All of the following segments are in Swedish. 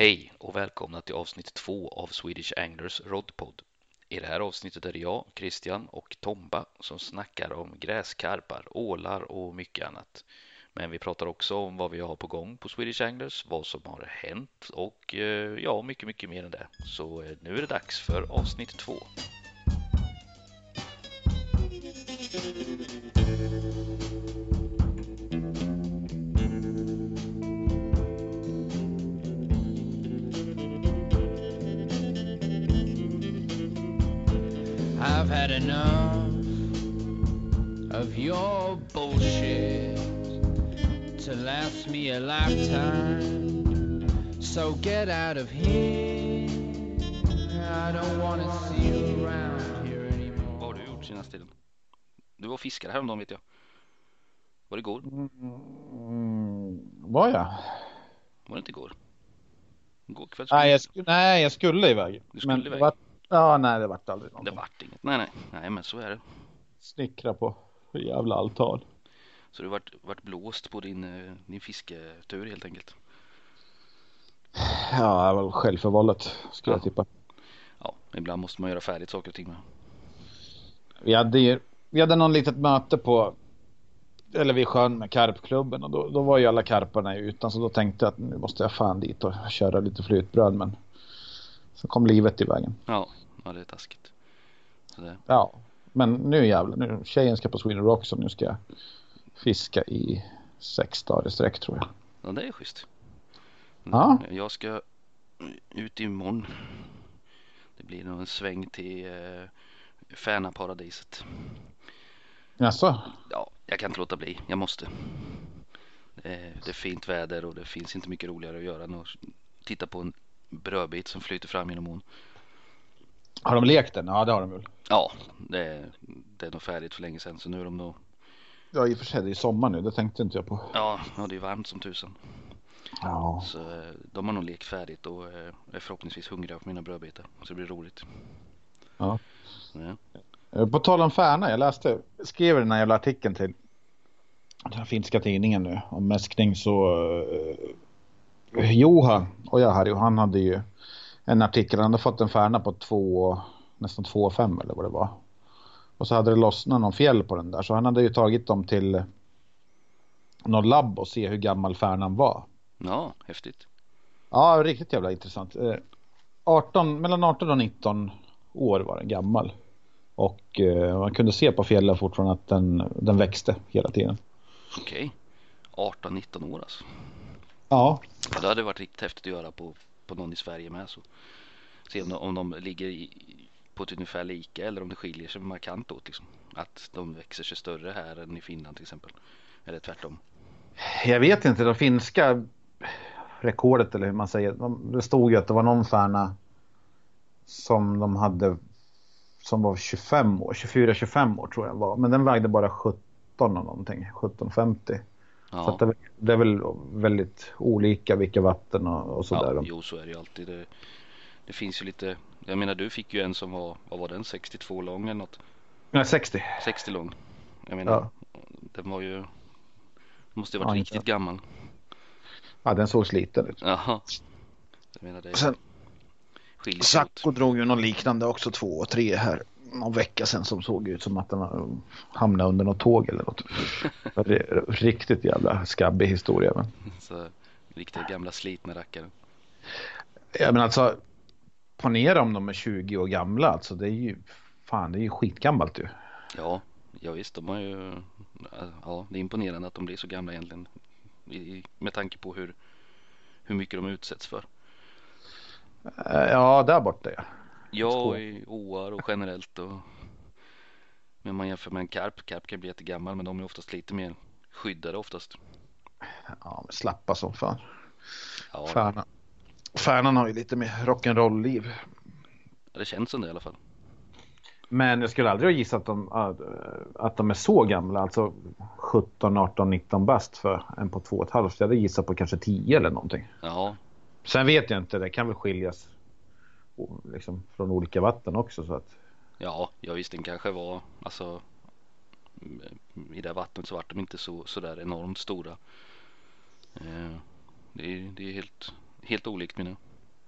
Hej och välkomna till avsnitt två av Swedish Anglers Rodpod. I det här avsnittet är det jag, Christian och Tomba som snackar om gräskarpar, ålar och mycket annat. Men vi pratar också om vad vi har på gång på Swedish Anglers, vad som har hänt och eh, ja, mycket, mycket mer än det. Så eh, nu är det dags för avsnitt två. Had enough of your bullshit to last me a lifetime. So get out of here. I don't want to see you around here anymore. Vad har du gjort senaste tiden? Du var fiskare häromdagen vet jag. Var det igår? Mm, var jag? Var det inte igår? Igår kväll? Nej, jag, sk- nej, jag skulle iväg. Du skulle men iväg? Ja, nej, det vart aldrig något. Det vart inget. Nej, nej, nej, men så är det. Snickra på jävla altan. Så du vart, vart blåst på din, eh, din fisketur helt enkelt. Ja, det var väl självförvållat skulle Ja. jag tippa. Ja, ibland måste man göra färdigt saker och ting med. Vi hade, vi hade någon litet möte på eller vid sjön med karpklubben och då, då var ju alla karparna utan så då tänkte jag att nu måste jag fan dit och köra lite flytbröd men så kom livet i vägen. Ja, ja det är taskigt. Det, Ja, men nu jävlar, nu tjejen ska på Sweden Rock så nu ska jag fiska i sex dagar i sträck tror jag. ja, det är schysst. Ja. Jag ska ut imorgon. Det blir nog en sväng till eh, Färnaparadiset. Jaså? Ja, jag kan inte låta bli. Jag måste. Det är, det är fint väder och det finns inte mycket roligare att göra än att titta på en brödbit som flyter fram genom ån. Har de lekt den? Ja det har de väl. Ja, det är, det är nog färdigt för länge sedan så nu är de nog Ja i och för sig det är sommar nu, det tänkte inte jag på. Ja, ja det är varmt som tusan. Ja. Så eh, de har nog lekt färdigt och eh, är förhoppningsvis hungriga på mina brödbitar. Så det blir roligt. Ja. Ja. Eh, På tal om Färna, jag läste, skrev den här jävla artikeln till den finska tidningen nu om mäskning så uh, Johan och jag Harry, han hade ju en artikel, han hade fått en Färna på två, nästan två fem eller vad det var. Och så hade det lossnat någon fjäll på den där så han hade ju tagit dem till någon labb och se hur gammal Färnan var. ja, häftigt. Ja, riktigt jävla intressant. Eh, 18, mellan 18 och 19 år var den gammal. Och eh, man kunde se på fjällen fortfarande att den, den växte hela tiden. Okej. 18-19 år alltså. Ja. Ja, Det hade varit riktigt häftigt att göra på, på någon i Sverige med. Så. Se om de, om de ligger i, på ett ungefär lika eller om det skiljer sig markant åt. Liksom. Att de växer sig större här än i Finland till exempel. Eller tvärtom. Jag vet inte, det finska rekordet eller hur man säger. de- Det stod ju att det var någon stjärna som de hade som var 25 år, 24-25 år tror jag var. Men den vägde bara 17 och någonting, 1750. Så Ja, att det, det är väl väldigt olika vilka vatten och, och sådär. ja jo så är det ju alltid. Det, det finns ju lite. Jag menar du fick ju en som var, vad var den, 62 lång eller något. Nej, 60. 60 lång. Jag menar, Ja. den var ju, måste ju ha varit Ja, riktigt inte. gammal. Ja, den såg sliten ut. Jaha. Jag menar det Sen. Sacco drog ju någon liknande också, två och tre här. Någon vecka sedan som såg ut som att den hamnat under något tåg eller något. Riktigt jävla skabbig historia. Men. Så, riktiga gamla slitna rackare. Ja, men alltså, ponera om de är 20 år gamla. Alltså, det är ju fan, det är ju skitgammalt ju. Ja, ja visst de har ju, ja det är imponerande att de blir så gamla egentligen. I, med tanke på hur, hur mycket de utsätts för. Eh, Ja, där borta ja. Ja, i åar och generellt och men man jämför med en karp, karp kan bli jättegammal men de är oftast lite mer skyddade oftast. Ja, men slappa som fan. Ja, Färnan. Färnan har ju lite mer rock'n'roll-liv. det känns som det i alla fall. Men jag skulle aldrig ha gissat att de, att, att de är så gamla, alltså 17, 18, 19 bast för en på två och ett halvt. Jag hade gissat på kanske 10 eller någonting. Ja, Sen vet jag inte, det kan väl skiljas liksom, från olika vatten också. Så att, ja, ja visst den kanske var, alltså mm, i det vattnet så vart de inte så, så där enormt stora. Eh, Det är, det är helt, helt olikt mina.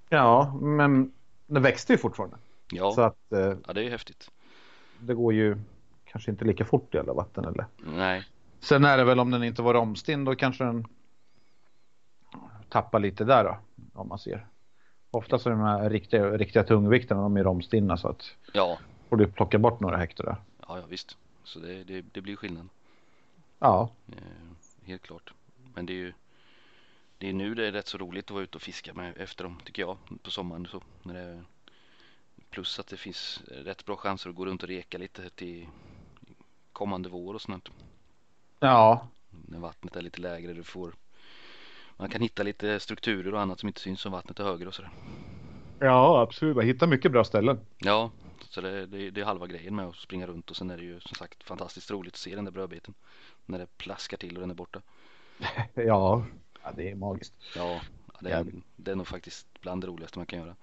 Ja, men det växte ju fortfarande. Ja, Så att eh, ja det är ju häftigt. det går ju kanske inte lika fort i alla vatten eller. Nej, Sen är det väl om den inte var romstinn då kanske den tappar lite där då. Om man ser. Oftast är de här riktiga, riktiga tungvikterna de är romstinna så att ja, får du plocka bort några hektar där. ja, ja visst. Så det, det, det blir skillnad. Ja, Eh, helt klart. Men det är ju det är nu det är rätt så roligt att vara ute och fiska med efter dem tycker jag på sommaren så när det plus att det finns rätt bra chanser att gå runt och reka lite till kommande vår och sånt ja, när vattnet är lite lägre du får man kan hitta lite strukturer och annat som inte syns om vattnet är högre och sådär. ja absolut. Man hittar mycket bra ställen. Ja, så det, det, det är halva grejen med att springa runt och sen är det ju som sagt fantastiskt roligt att se den där brödbiten när det plaskar till och den är borta. Ja, ja det är magiskt. Ja, det är, det är nog faktiskt bland det roligaste man kan göra.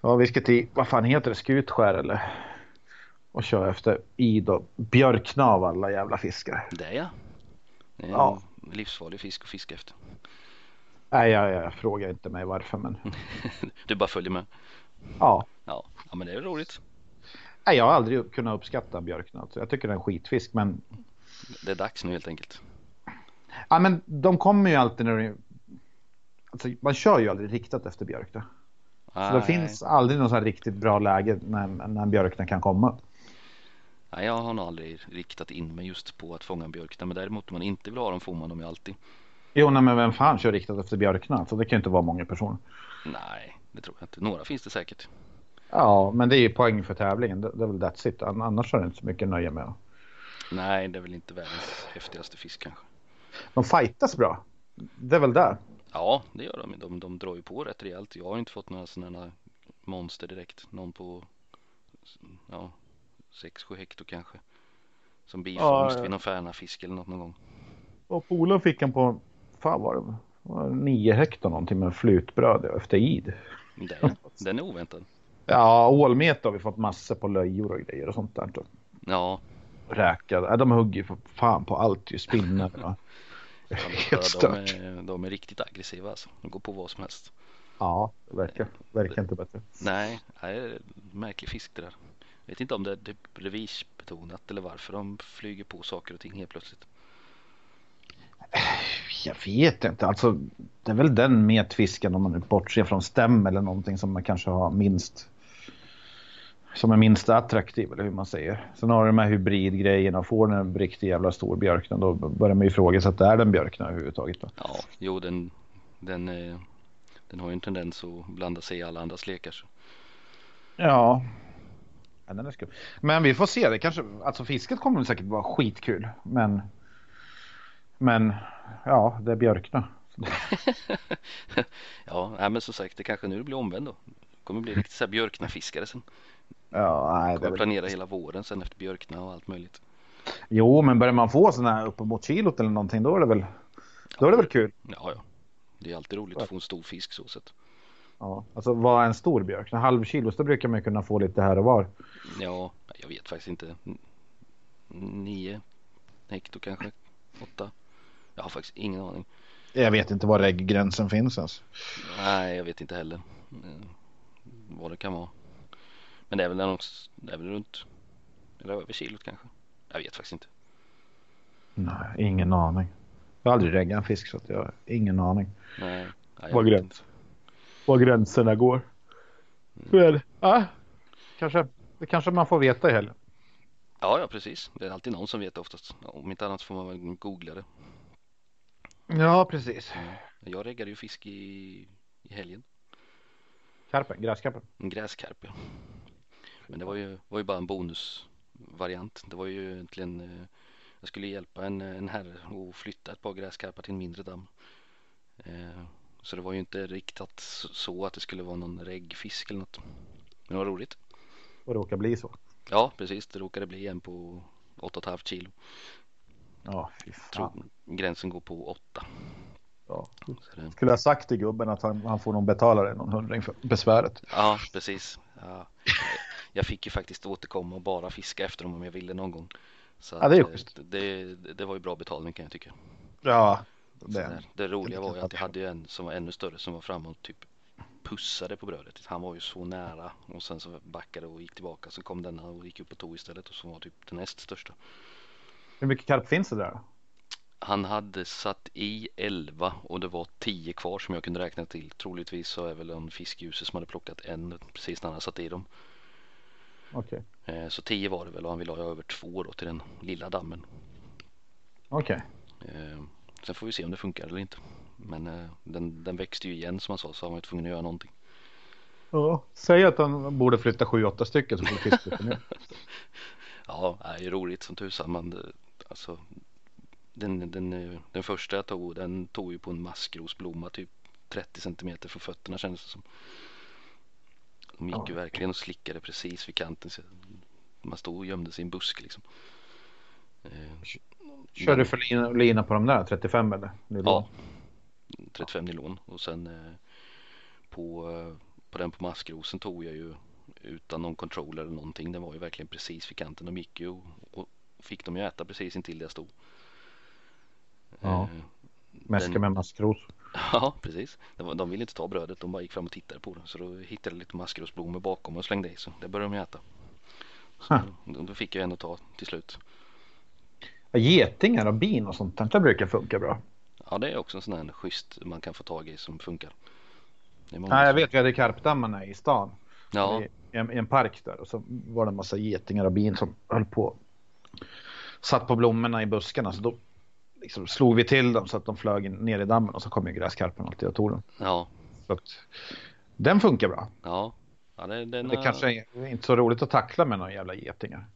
Ja, vi ska till, vad fan heter det, Skutskär eller? Och köra efter id och björkna av alla jävla fiskar. Det är jag. Det är Ja. Livsfarlig fisk att fiska efter. Nej, jag, jag frågar inte mig varför men Du bara följer med. ja. Ja, ja men det är roligt. Nej, jag har aldrig kunnat uppskatta björkna. Alltså, jag tycker det är en skitfisk men Det är dags nu helt enkelt. Ja men de kommer ju alltid när det... Alltså, man kör ju aldrig riktat efter björkna. Så det finns aldrig något så här riktigt bra läge när, när björkna kan komma. Nej, jag har nog aldrig riktat in mig just på att fånga en björkna. Men däremot om man inte vill ha dem får man dem ju alltid. Jo nej, men vem fan kör riktat efter björkna? Så det kan ju inte vara många personer. Nej, det tror jag inte. Några finns det säkert. Ja men det är ju poäng för tävlingen. Det, det är väl that's it. An- Annars är det inte så mycket nöje med. Nej, det är väl inte världens häftigaste fisk kanske. De fightas bra. Det är väl det. Ja, det gör de. De, de drar ju på rätt rejält. Jag har inte fått några sådana monster direkt. Någon på ja, 6-7 hekto kanske. Som bifångst ja. vid någon färnafisk eller något någon gång. Och polen fick en på, fan var det? var det Nio hektar någonting med flytbröd efter id. Den, den är oväntad. Ja, ålmet har vi fått massor på löjor och grejer och sånt där. Ja, räkor. De hugger ju för fan på allt ju. Spinnar. Ja, Helt de, stört. är, de är riktigt aggressiva alltså. De går på vad som helst. Ja, det verkar, verkar inte bättre. Nej, nej, det är märklig fisk det där. Vet inte om det är typ revirsbetonat eller varför de flyger på saker och ting helt plötsligt. Jag vet inte. Alltså, det är väl den metfisken om man nu bortser från stäm eller någonting som man kanske har minst som är minst attraktiv eller hur man säger. Sen har du de här hybridgrejerna och får den en riktig jävla stor björkna då börjar man ju ifrågasätta är den björkna överhuvudtaget då? Ja, jo den, den, eh, den har ju en tendens att blanda sig i alla andras lekar. Så. Ja. Ja den är skum. Men vi får se. Det kanske, alltså fisket kommer säkert vara skitkul. Men, men ja, det är björkna. ja, nej, men som sagt det kanske nu blir omvänd då. Det kommer bli riktigt så här björknafiskare sen. Ja, nej, Kommer planera hela våren sen efter björkna och allt möjligt. Jo, men börjar man få sådana här uppemot kilot eller någonting då är det väl, då är det väl kul. Ja, ja. Det är alltid roligt att få en stor fisk så sett. Ja, alltså vad är en stor björk? En halv kilo, då brukar man ju kunna få lite här och var. Ja, jag vet faktiskt inte. Nio hekto kanske? Åtta? Jag har faktiskt ingen aning. Jag vet inte var regggränsen finns ens. Nej, jag vet inte heller eh, vad det kan vara. Men det är väl, något, det är väl runt, eller över kilot kanske. Jag vet faktiskt inte. Nej, ingen aning. Jag har aldrig reggat en fisk så att jag har ingen aning. Nej, nej jag Vad vet gräns? Var gränserna går. Men, ja, kanske, det kanske man får veta i helgen. Ja, ja precis. Det är alltid någon som vet oftast. Om inte annat får man väl googla det. Ja, precis. Jag reggade ju fisk i, i helgen. Karpen, gräskarpen. En gräskarp ja. Men det var ju, var ju bara en bonusvariant. Det var ju egentligen eh, Jag skulle hjälpa en, en herre att flytta ett par gräskarpar till en mindre damm. Så det var ju inte riktat så- att det skulle vara någon reggfisk eller något. Men det var roligt. Och råkar bli så. Ja precis, det råkade bli en på 8,5 kilo. Ja, fy Tror fan. gränsen går på 8. Ja. Det, Skulle ha sagt till gubben att han, han får nog betala dig någon hundring för besväret. ja precis. Ja. Jag fick ju faktiskt återkomma och bara fiska efter dem om jag ville någon gång. Så Ja, det är att, eh, det, det, det var ju bra betalning kan jag tycka. Ja, Där. Det roliga var ju att jag hade ju en som var ännu större som var framåt typ pussade på brödet. Han var ju så nära och sen så backade och gick tillbaka. Så kom denna och gick upp och tog istället och så var typ den näst största. Hur mycket karp finns det där? Han hade satt i 11 och det var 10 kvar som jag kunde räkna till. Troligtvis så är väl en fiskljuse som hade plockat en precis när han satt i dem. Okej. Eh, Så 10 var det väl och han ville ha över två då till den lilla dammen. Okej. Eh, Sen får vi se om det funkar eller inte. Men eh, den, den växte ju igen som han sa så han var ju tvungen att göra någonting. Ja. Säg att han borde flytta 7-8 stycken så får fisket nu. Ja, det är roligt som tusan men det- alltså den, den, eh, den första jag tog den tog ju på en maskrosblomma typ 30 centimeter från fötterna kändes det som. De gick ju verkligen och slickade precis vid kanten. Man stod och gömde sig i en busk liksom. Kör du för lina, lina på de där? 35 eller? Nylon? Ja, 35 nylon och sen eh, på, eh, på den på maskrosen tog jag ju utan någon controller eller någonting. Den var ju verkligen precis vid kanten. De gick ju och, och fick de ju äta precis intill där jag stod. Ja. Eh, Mäska den- med maskros. Ja, precis. De, de ville inte ta brödet. De bara gick fram och tittade på det. Så då hittade jag lite maskrosblommor bakom och slängde i. Så det började de ju äta. Så då, då fick jag en att ta till slut. Getingar och bin och sånt där brukar funka bra. Ja, det är också en sån här schysst man kan få tag i som funkar. Nej, jag vet vi hade karpdammarna i stan. Ja, I, en, I en park där och så var det en massa getingar och bin som höll på. Satt på blommorna i buskarna så då liksom slog vi till dem så att de flög ner i dammen och så kom ju gräskarpen alltid och tog dem. ja, Så att, den funkar bra. ja. ja det, den, Det kanske är inte så roligt att tackla med några jävla getingar.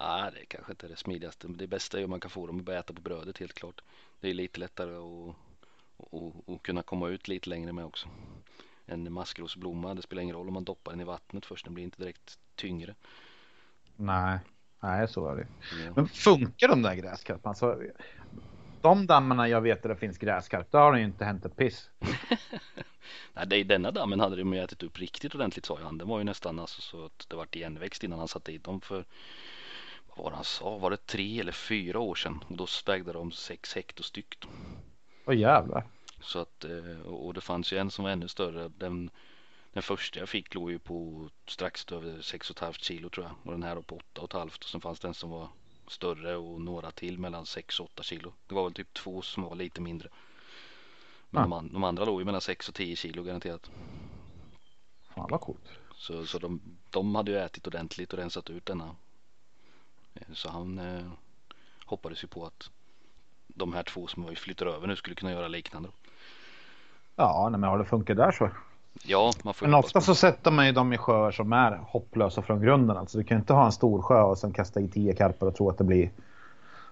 Nej, det kanske inte är det smidigaste. Men det bästa är om man kan få dem att börja äta på brödet helt klart. Det är lite lättare att, att, att kunna komma ut lite längre med också. En maskrosblomma, det spelar ingen roll om man doppar den i vattnet först. Den blir inte direkt tyngre. Nej, nej så är det. Ja. Men funkar de där gräskarparna? Alltså, de dammarna jag vet där det finns gräskarp, där har det ju inte hänt ett piss. Nej, det, denna dammen hade de ju ätit upp riktigt ordentligt sa ju han. Den var ju nästan alltså, så att det vart igenväxt innan han satte i dem för vad han sa? Var det tre eller fyra år sedan? Och då vägde de sex hekto styck. Åh jävlar. Så att, eh, och och det fanns ju en som var ännu större. Den, den första jag fick låg ju på strax över 6,5 kilo tror jag. Och den här då på 8,5 och sen fanns det en som var större och några till mellan 6 och 8 kilo. Det var väl typ två som var lite mindre. Men Ah. de, de andra låg ju mellan 6 och 10 kilo garanterat. Fan vad coolt. Så, så de, de hade ju ätit ordentligt och rensat ut denna. Så han eh, hoppades ju på att de här två som vi flyttar över nu skulle kunna göra liknande. Ja, men har det funkat där så. Ja, man får Men ofta så sätter man ju dem i sjöar som är hopplösa från grunden. Alltså du kan ju inte ha en stor sjö och sen kasta i tio karpar och tro att det blir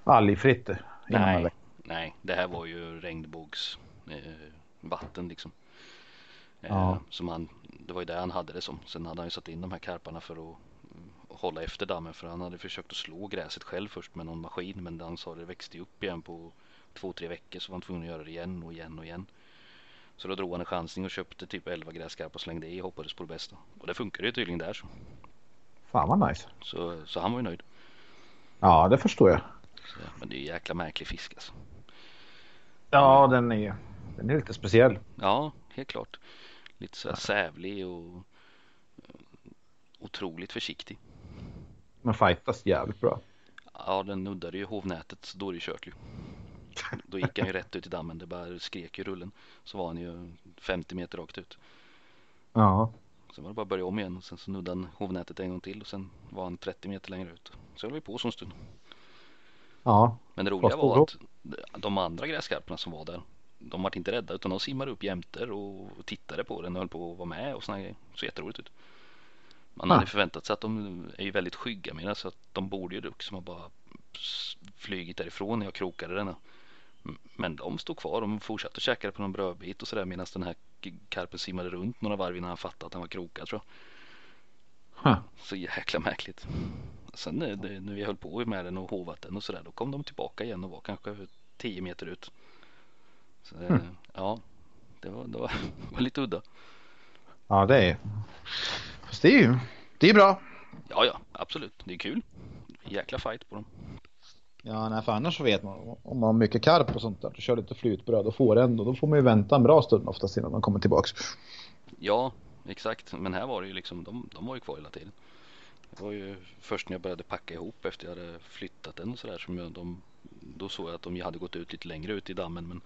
algfritt. Nej, nej, det här var ju regnbågs eh, liksom. Eh, Ja. som han, det var ju där han hade det som. Sen hade han ju satt in de här karparna för att hålla efter dammen. För han hade försökt att slå gräset själv först med någon maskin. Men han sa det växte ju upp igen på två, tre veckor. Så var han tvungen att göra det igen och igen och igen. Så då drog han en chansning och köpte typ 11 gräskarpar och slängde i och hoppades på det bästa. Och det funkade ju tydligen där så. Fan vad nice. Så, så han var ju nöjd. Ja, det förstår jag. Så, men det är ju jäkla märklig fisk alltså. Ja, den är, den är lite speciell. Ja, helt klart. Lite så här sävlig och eh, otroligt försiktig. Men fightas jävligt bra. Ja, den nuddade ju hovnätet, så då är det ju kört ju. Då gick han ju rätt ut i dammen, det bara skrek i rullen. Så var han ju 50 meter rakt ut. Ja. Sen var det bara att börja om igen och sen så nuddade han hovnätet en gång till och sen var han 30 meter längre ut. Så höll vi på så en stund. Ja. Men det roliga var att de andra gräskarparna som var där, de var inte rädda utan de simmade upp jämter och tittade på den och höll på att vara med och såna grejer. Så jätteroligt ut. Man Ah. hade förväntat sig att de är ju väldigt skygga med det så att de borde ju liksom ha bara s- flygit därifrån när jag krokade den. M- Men de stod kvar och fortsatte käka på någon brödbit och sådär medan den här karpen simmade runt några varv innan han fattade att han var krokad tror jag. Huh. Så jäkla märkligt. Sen eh, det, när vi höll på med den och hovat den och sådär då kom de tillbaka igen och var kanske 10 meter ut. Så, eh, Ja, det var, det var, var lite udda. Ja, det är Fast det är ju det är bra. Ja, ja, absolut. Det är kul. Jäkla fight på dem. Ja, nej, för annars så vet man om man har mycket karp och sånt där. Du kör lite flytbröd och får ändå. Då får man ju vänta en bra stund oftast innan de kommer tillbaks. Ja, exakt. Men här var det ju liksom, de, de var ju kvar hela tiden. Det var ju först när jag började packa ihop efter jag hade flyttat den och sådär som jag, de, då såg jag att de hade gått ut lite längre ut i dammen men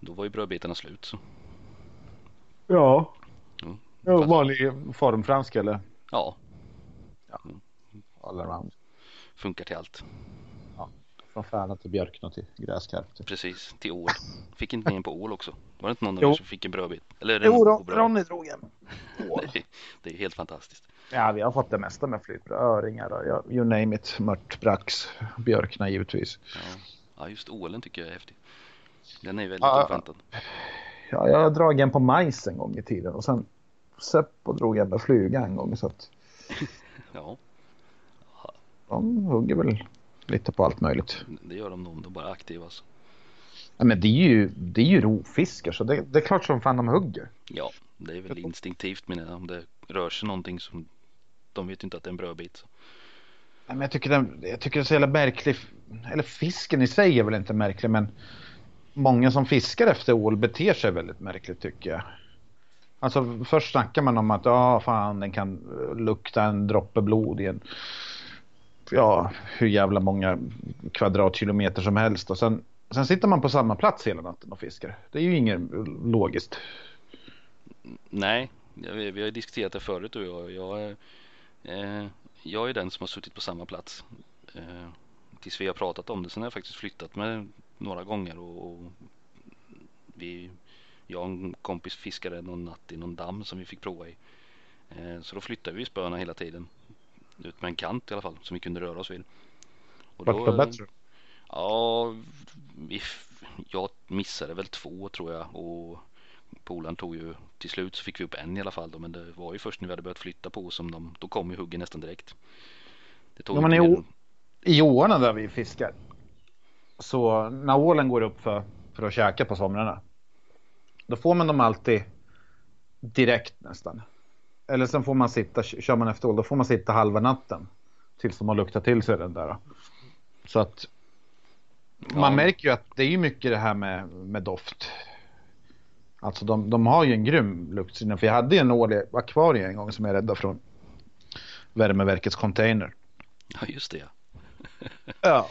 då var ju brödbitarna slut så. Ja. Mm. Ja Fast- vanlig formfransk eller? Ja, Allround. funkar till allt. Från Färna till Björkna till Gräskarp. Till. Precis, till ål. Fick inte ni en på ål också? Var det inte någon av Jo. er som fick en brödbit? Eller Jo, Ron? Ronny drog en. Det, det är helt fantastiskt. Ja, vi har fått det mesta med flytbröd. Öringar och ja, you name it. Mört, brax, Björkna givetvis. Ja, ja just ålen tycker jag är häftig. Den är väldigt Ja. Ja, jag har dragit en på majs en gång i tiden och sen Seppo drog en med flyga en gång så att Ja, de hugger väl lite på allt möjligt. det gör de nog. De är bara aktiva alltså. Ja, men det är ju, det är ju rovfiskar så det, det är klart som fan de hugger. Ja, det är väl instinktivt menar jag. Om det rör sig någonting som de vet ju inte att det är en brödbit. Ja, men jag, tycker den, jag tycker det är så jävla märklig. Eller fisken i sig är väl inte märklig men många som fiskar efter ål beter sig väldigt märkligt tycker jag. Alltså först snackar man om att ja fan den kan lukta en droppe blod i en ja hur jävla många kvadratkilometer som helst och sen, sen sitter man på samma plats hela natten och fiskar. Det är ju inget logiskt. Nej, vi vi har ju diskuterat det förut och jag. Jag, är- eh, jag är den som har suttit på samma plats. Eh, tills vi har pratat om det. Sen har jag faktiskt flyttat med några gånger och, och vi, jag och en kompis fiskade någon natt i någon damm som vi fick prova i. Eh, så då flyttade vi spöna hela tiden. Ut med en kant i alla fall som vi kunde röra oss vid. Och Vart var bättre? Ja, vi, jag missade väl två tror jag och polaren tog ju till slut så fick vi upp en i alla fall då, men det var ju först när vi hade börjat flytta på som de, då kom ju huggen nästan direkt. Det tog Ja, men mer än- I åarna där vi fiskar. Så när ålen går upp för, för att käka på somrarna. Då får man dem alltid direkt nästan. Eller sen får man sitta, kör man efter då får man sitta halva natten. Tills de har luktat till sig den där. Så att man Ja. märker ju att det är mycket det här med, med doft. Alltså de, de har ju en grym luktsinne. För jag hade ju en ål i akvariet en gång som jag räddade från värmeverkets container. Ja just det ja. Ja.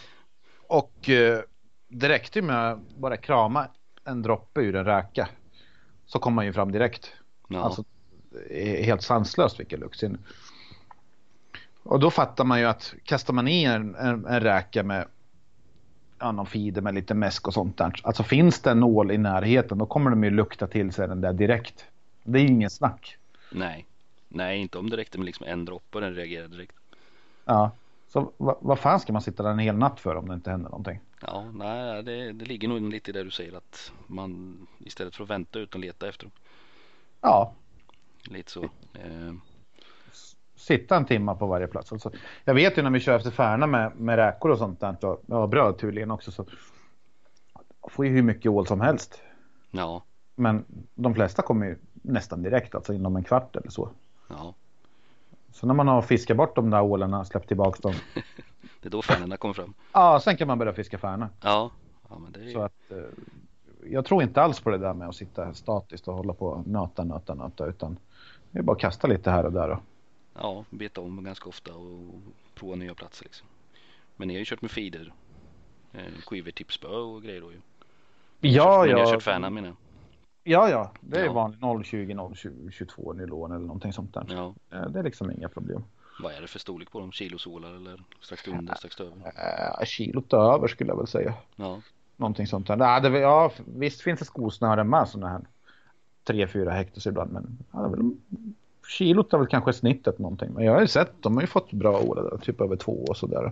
Och eh, det räckte ju med att bara krama en droppe ur en räka. Så kom man ju fram direkt. ja. Alltså helt sanslöst vilken luktsinne. Och då fattar man ju att kastar man i en, en, en räka med ja, någon feeder med lite mäsk och sånt där. Alltså finns det en nål i närheten då kommer de ju lukta till sig den där direkt. Det är ju ingen snack. Nej. Nej inte om det räckte med liksom en droppe och den reagerade direkt. Ja. Så vad, vad fan ska man sitta där en hel natt för om det inte händer någonting? Ja nej det, det ligger nog lite i det du säger att man istället för att vänta ut och leta efter dem. Ja, Lite så. Eh, sitta en timma på varje plats. Alltså, jag vet ju när vi kör efter Färna med, med räkor och sånt där. Och, ja, bröd tydligen också. Så får ju hur mycket ål som helst. ja. Men de flesta kommer ju nästan direkt, alltså inom en kvart eller så. Ja. Så när man har fiskat bort de där ålarna, släppt tillbaka dem. Det är då fanerna kommer fram. Ja, sen kan man börja fiska Färna. Ja. Ja men det är Så att, eh, jag tror inte alls på det där med att sitta statiskt och hålla på och nöta, nöta, nöta. Utan det är bara att kasta lite här och där. Och, Ja, beta om ganska ofta och prova nya platser liksom. Men ni har ju kört med feeder. Eh, skivertippspö och grejer då ju. ja, Men ni har ja. kört färna menar jag. Ja, ja. Det är Ja. vanlig 020, 020, 22 nylon eller någonting sånt där. Ja. Eh, Det är liksom inga problem. Vad är det för storlek på dem? Kilosålar eller strax under, strax över? Äh, kilot över skulle jag väl säga. Ja. Någonting sånt där. Ja, det, ja, visst finns det skosnören med sådana här. 3-4 hektos ibland. Men ja, väl, kilot är väl kanske snittet någonting. Men jag har ju sett, de har ju fått bra år där. Typ över två och sådär.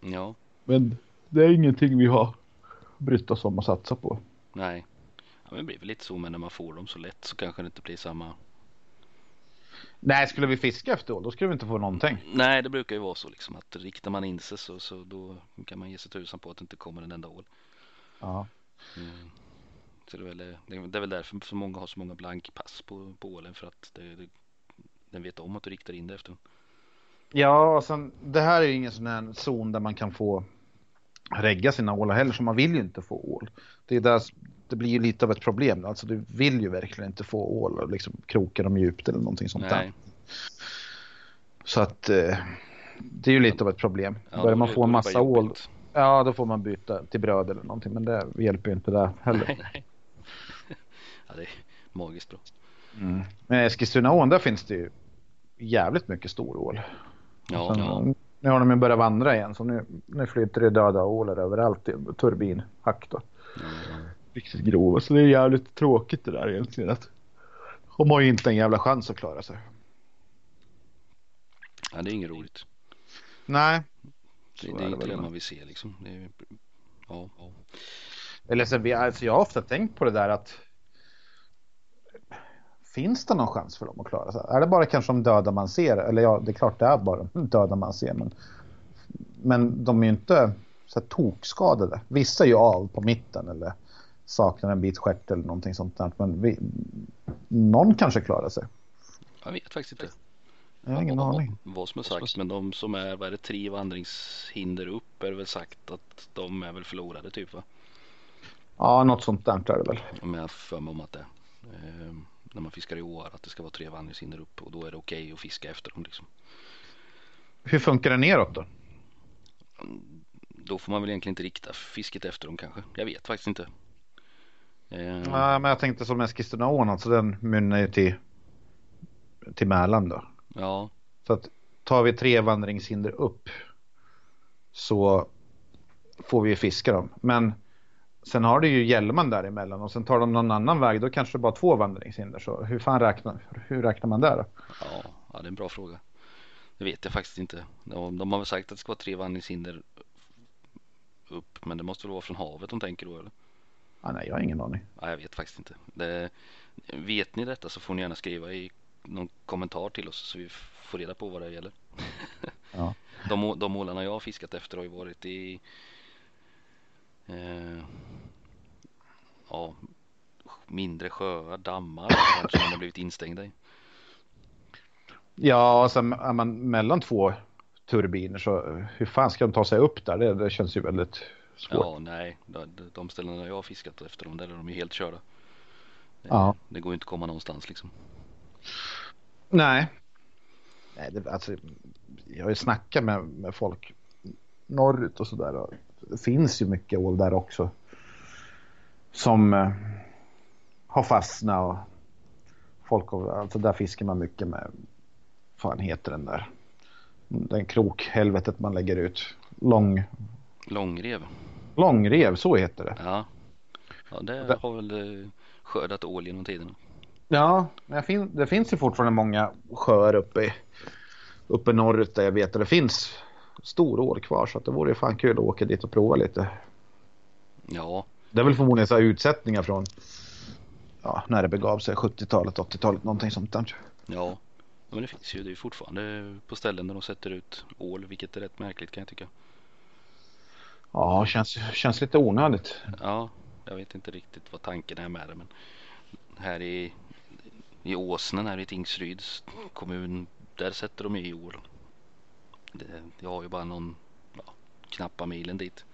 Ja. Men det är ingenting vi har brytt oss om att satsa på. Nej. Ja, men det blir väl lite så men när man får dem så lätt så kanske det inte blir samma. Nej, skulle vi fiska efter ål då skulle vi inte få någonting. Nej, det brukar ju vara så liksom att riktar man in sig så, så då kan man ge sig tusan på att det inte kommer en enda ål. Ja. Mm. Så det är, väl, det är väl därför så många har så många blankpass på, på ålen för att det, det, den vet om att du riktar in det efter den. Ja, och sen, det här är ju ingen sån här zon där man kan få regga sina ålar heller, så man vill ju inte få ål. Det är där det blir ju lite av ett problem. Alltså du vill ju verkligen inte få ål och liksom kroka dem djupt eller någonting sånt där. Nej. Så att eh, det är ju lite av ett problem. Ja, Börjar man få en massa ål, ja då får man byta till bröd eller någonting. Men det hjälper ju inte det heller. Nej, nej. Ja, det är magiskt bra. Mm. Men i Eskilstunaån där finns det ju jävligt mycket stor ål. Ja, Sen, ja. Nu har de ju börjat vandra igen så nu, nu flyter det döda ålar överallt i turbinhack då. ja. Riktigt grova så det är jävligt tråkigt det där egentligen. Att de har ju inte en jävla chans att klara sig. ja det är inget roligt. Nej. Det, det är inte det man vill se liksom. Det är, ja, ja. Eller så, vi- alltså jag har ofta tänkt på det där att Finns det någon chans för dem att klara sig? Är det bara kanske de döda man ser? Eller ja, det är klart det är bara de döda man ser. Men, men de är ju inte så här tokskadade. Vissa är ju av på mitten eller saknar en bit stjärt eller någonting sånt där. Men vi, någon kanske klarar sig. Jag vet faktiskt inte. Jag har ingen vad, aning. Vad som är sagt. Men de som är, vad är det, tre vandringshinder upp är väl sagt att de är väl förlorade typ va? Ja, något sånt där är det väl. Om jag har för mig om att det. Eh, när man fiskar i år att det ska vara tre vandringshinder upp och då är det okej att fiska efter dem liksom. Hur funkar det neråt då? Då får man väl egentligen inte rikta fisket efter dem kanske. Jag vet faktiskt inte. Eh, Nej, men jag tänkte som Eskilstunaån, alltså den mynnar ju till, till Mälaren då. Ja, Så att tar vi tre vandringshinder upp så får vi fiska dem. Men sen har du ju Hjälman däremellan och sen tar de någon annan väg då kanske det bara två vandringshinder. Så hur fan räknar, hur räknar man där då? ja, ja, det är en bra fråga. Det vet jag faktiskt inte. De, de har väl sagt att det ska vara tre vandringshinder upp, men det måste väl vara från havet de tänker då eller? Ah, nej, jag har ingen aning. Ja, jag vet faktiskt inte. Det, vet ni detta så får ni gärna skriva i någon kommentar till oss så vi får reda på vad det gäller. Ja. De, de målarna jag har fiskat efter har ju varit i eh, ja, mindre sjöar, dammar som de har blivit instängda i. Ja, sen är man mellan två turbiner så hur fan ska de ta sig upp där? Det, det känns ju väldigt svårt. Ja, nej, de, de ställena jag har fiskat efter dem, där är de ju helt körda. Det, Ja. det går ju inte att komma någonstans liksom. Nej. Nej det, alltså, jag har ju snackat med, med folk norrut och sådär. Det finns ju mycket ål där också. Som eh, har fastnat och folk har, alltså där fiskar man mycket med, fan heter den där? Den krokhelvetet man lägger ut. Lång, Långrev, långrev, så heter det. ja. Ja, det har väl eh, skördat ål genom tiderna. Ja, men det finns ju fortfarande många sjöar uppe, i, uppe norrut där jag vet att det finns stor ål kvar. Så det vore ju fan kul att åka dit och prova lite. Ja, Det är väl förmodligen så här utsättningar från ja, när det begav sig, 70-talet, 80-talet, någonting sånt där. ja. men det finns ju, det är fortfarande på ställen där de sätter ut ål, vilket är rätt märkligt kan jag tycka. Ja, känns, känns lite onödigt. Ja, jag vet inte riktigt vad tanken är med det, men här i, i Åsnen här i Tingsryds kommun, där sätter de ju i. Det, jag har ju bara någon, ja, knappa milen dit.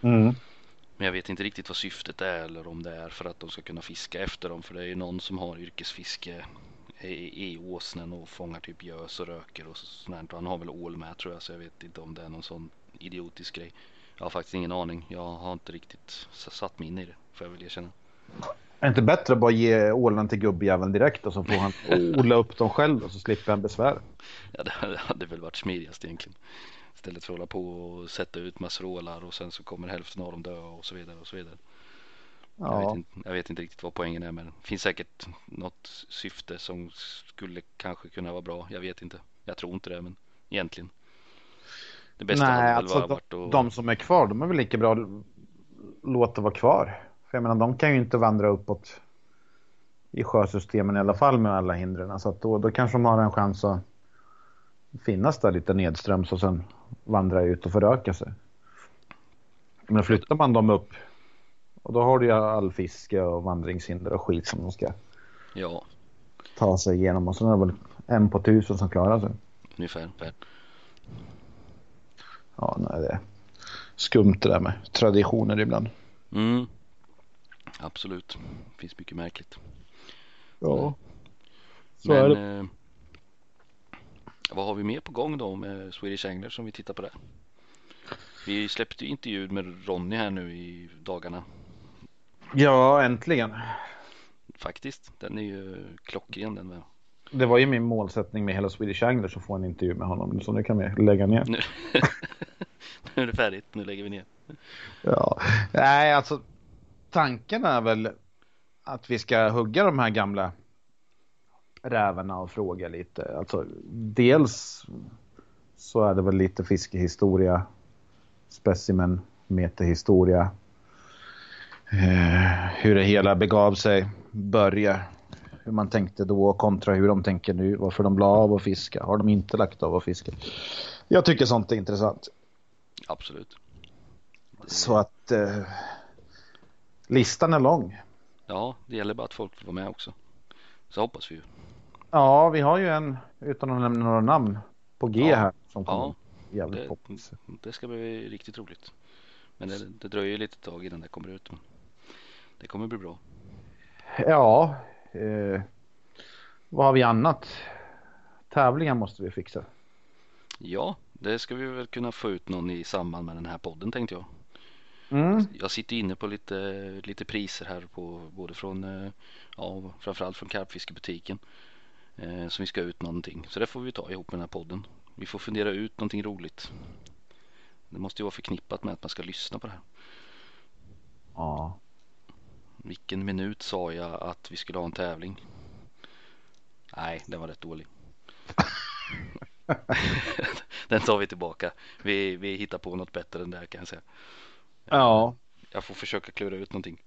Mm. Men jag vet inte riktigt vad syftet är eller om det är för att de ska kunna fiska efter dem. För det är ju någon som har yrkesfiske i, i åsnen och fångar typ gös och röker och sånt. Och han har väl ål med tror jag så jag vet inte om det är någon sån idiotisk grej. Jag har faktiskt ingen aning. Jag har inte riktigt satt mig in i det får jag väl erkänna. Är det inte bättre att bara ge ålen till gubbjäveln direkt och så får han odla upp dem själv och så slipper han besvär? Ja, det hade väl varit smidigast egentligen. Istället för att hålla på och sätta ut massor ålar och sen så kommer hälften av dem dö och så vidare och så vidare. Jag, vet Ja, inte, jag vet inte riktigt vad poängen är med det. finns säkert något syfte som skulle kanske kunna vara bra. Jag vet inte. Jag tror inte det men egentligen. Det bästa nej, hade alltså varit att... de som är kvar, de är väl lika bra att låta vara kvar. För jag menar, de kan ju inte vandra uppåt i sjösystemen i alla fall med alla hindren. Så att då, då kanske de har en chans att finnas där lite nedströms och sen vandra ut och föröka sig. Men flyttar man dem upp och då har du ju all fiske och vandringshinder och skit som de ska Ja, ta sig igenom och sen är det väl en på tusen som klarar sig. ungefär. Ja, nej, det är skumt det där med traditioner ibland. Mm. Absolut. Det finns mycket märkligt. Ja. Så Men är det. eh, vad har vi mer på gång då med Swedish Angler som vi tittar på där? Vi släppte ju intervju med Ronny här nu i dagarna Ja, äntligen. faktiskt. Den är ju klockren den med. Det var ju min målsättning med hela Swedish Anglers att få en intervju med honom. Så nu kan vi lägga ner. Nu, är det färdigt, nu lägger vi ner. Ja, nej alltså tanken är väl att vi ska hugga de här gamla rävarna och fråga lite. Alltså dels så är det väl lite fiskehistoria, specimen, meterhistoria. Eh, hur det hela begav sig, börja, hur man tänkte då kontra hur de tänker nu, varför de la av att fiska, har de inte lagt av att fiska. Jag tycker sånt är intressant. Absolut. Så att eh, listan är lång. Ja, det gäller bara att folk får vara med också. Så hoppas vi ju. Ja, vi har ju en, utan att nämna några namn, på G Ja. här som Ja, jävligt det, poppis. det ska bli riktigt roligt. Men det, det dröjer lite tag innan det kommer ut. Det kommer bli bra. Ja, eh, vad har vi annat? Tävlingar måste vi fixa. Ja, det ska vi väl kunna få ut någon i samband med den här podden tänkte jag. Mm. Jag sitter inne på lite, lite priser här på både från, eh, ja framförallt från karpfiskebutiken. Eh, som vi ska ut någonting. Så det får vi ta ihop med den här podden. Vi får fundera ut någonting roligt. Det måste ju vara förknippat med att man ska lyssna på det här. Ja. Vilken minut sa jag att vi skulle ha en tävling? Nej, den var rätt dålig. den tar vi tillbaka. Vi, vi hittar på något bättre än det här kan jag säga. ja. Jag får försöka klura ut någonting.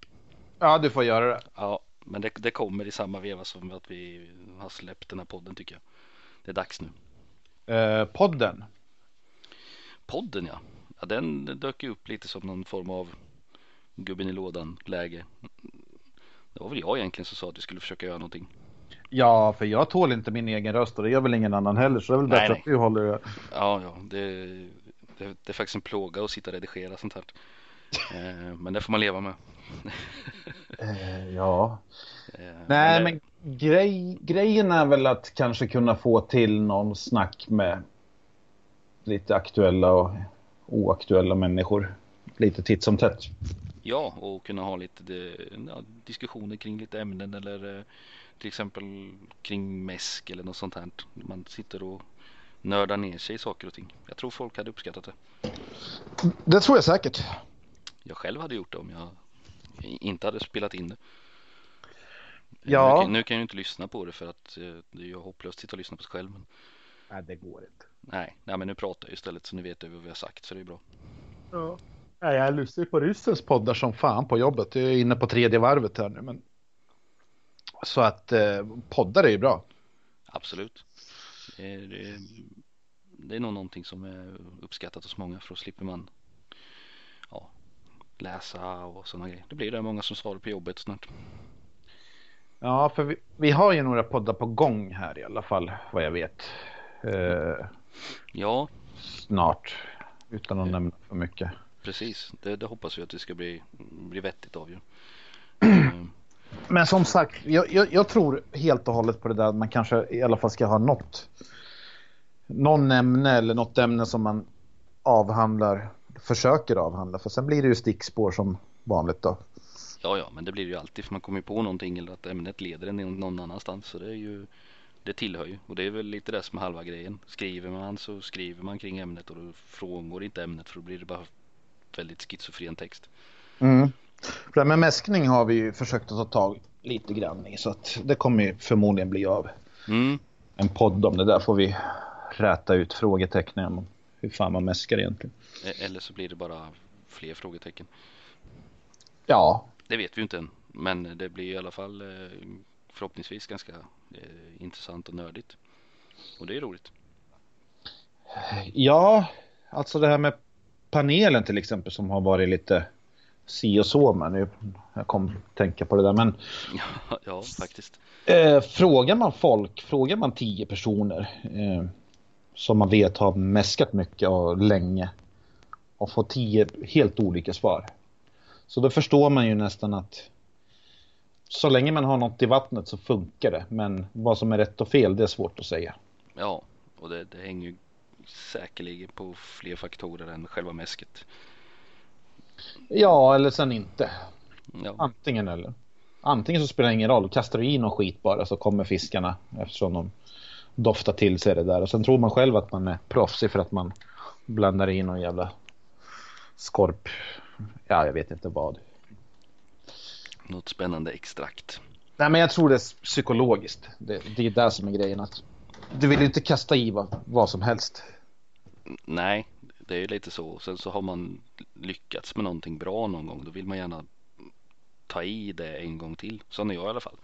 Ja, du får göra det. Ja, men det, det kommer i samma veva som att vi har släppt den här podden tycker jag. Det är dags nu. Eh, podden. Podden ja. ja den dök ju upp lite som någon form av gubben i lådan läge. Det var väl jag egentligen som sa att vi skulle försöka göra någonting. Ja, för jag tål inte min egen röst och det gör väl ingen annan heller. Så det är väl bättre att du håller det. Ja, ja, det, det, det är faktiskt en plåga att sitta och redigera sånt här. Eh, men det får man leva med. Eh, ja. Eh, Nej, men grej, grejen är väl att kanske kunna få till någon snack med lite aktuella och oaktuella människor. Lite titt som tätt. Ja, och kunna ha lite ja, diskussioner kring lite ämnen eller till exempel kring mäsk eller något sånt här. Man sitter och nördar ner sig i saker och ting. Jag tror folk hade uppskattat det. Det tror jag säkert. Jag själv hade gjort det om jag inte hade spelat in det. Ja. Nu, kan, nu kan jag ju inte lyssna på det för att eh, det är ju hopplöst att sitta och lyssna på sig själv. Men, Nej, det går inte. nej, nej, men nu pratar jag istället så ni vet vad vi har sagt så det är bra. Ja. Nej, jag lyssnar ju på ryssens poddar som fan på jobbet. Jag är inne på tredje varvet här nu. Men... Så att eh, poddar är ju bra. Absolut. Det är, det, är, det är nog någonting som är uppskattat hos många för då slipper man ja, läsa och sådana grejer. Det blir det många som svarar på jobbet snart. Ja, för vi, vi har ju några poddar på gång här i alla fall, vad jag vet. Eh, Ja, snart, utan att nämna för mycket. precis. Det, det hoppas vi att det ska bli, bli vettigt av ju. Men som sagt, jag, jag, jag tror helt och hållet på det där att man kanske i alla fall ska ha något. Någon ämne eller något ämne som man avhandlar, försöker avhandla. För sen blir det ju stickspår som vanligt då. Ja, ja, men det blir det ju alltid för man kommer på någonting eller att ämnet leder en någon annanstans. Så det är ju, det tillhör ju och det är väl lite det som är halva grejen. Skriver man så skriver man kring ämnet och då frångår inte ämnet för då blir det bara väldigt schizofren text. Mm. För det här med mäskning har vi ju försökt att ta tag lite grann i så att det kommer ju förmodligen bli av Mm, en podd om det där får vi räta ut frågetecknen om hur fan man mäskar egentligen. e- eller så blir det bara fler frågetecken. Ja, Det vet vi ju inte än, men det blir i alla fall eh, förhoppningsvis ganska eh, intressant och nördigt. Och det är roligt. ja, alltså det här med panelen till exempel som har varit lite si och så men nu, jag kom att tänka på det där men Ja, ja faktiskt. eh, frågar man folk, frågar man tio personer eh, som man vet har mäskat mycket och länge och får tio helt olika svar. Så då förstår man ju nästan att så länge man har något i vattnet så funkar det. Men vad som är rätt och fel, det är svårt att säga. Ja, och det, det hänger ju säkerligen på fler faktorer än själva mäsket. Ja, eller sen inte. Ja, Antingen eller. Antingen så spelar det ingen roll. Kastar du i någon skit bara så kommer fiskarna eftersom de doftar till sig det där. Och sen tror man själv att man är proffsig för att man blandar in någon jävla skorp. Ja, jag vet inte vad. något spännande extrakt. Nej, men jag tror det är psykologiskt. Det, det är där som är grejen. Att du vill ju inte kasta i vad, vad som helst. Nej, det är ju lite så. Sen så har man lyckats med någonting bra någon gång. Då vill man gärna ta i det en gång till. Sån är jag i alla fall.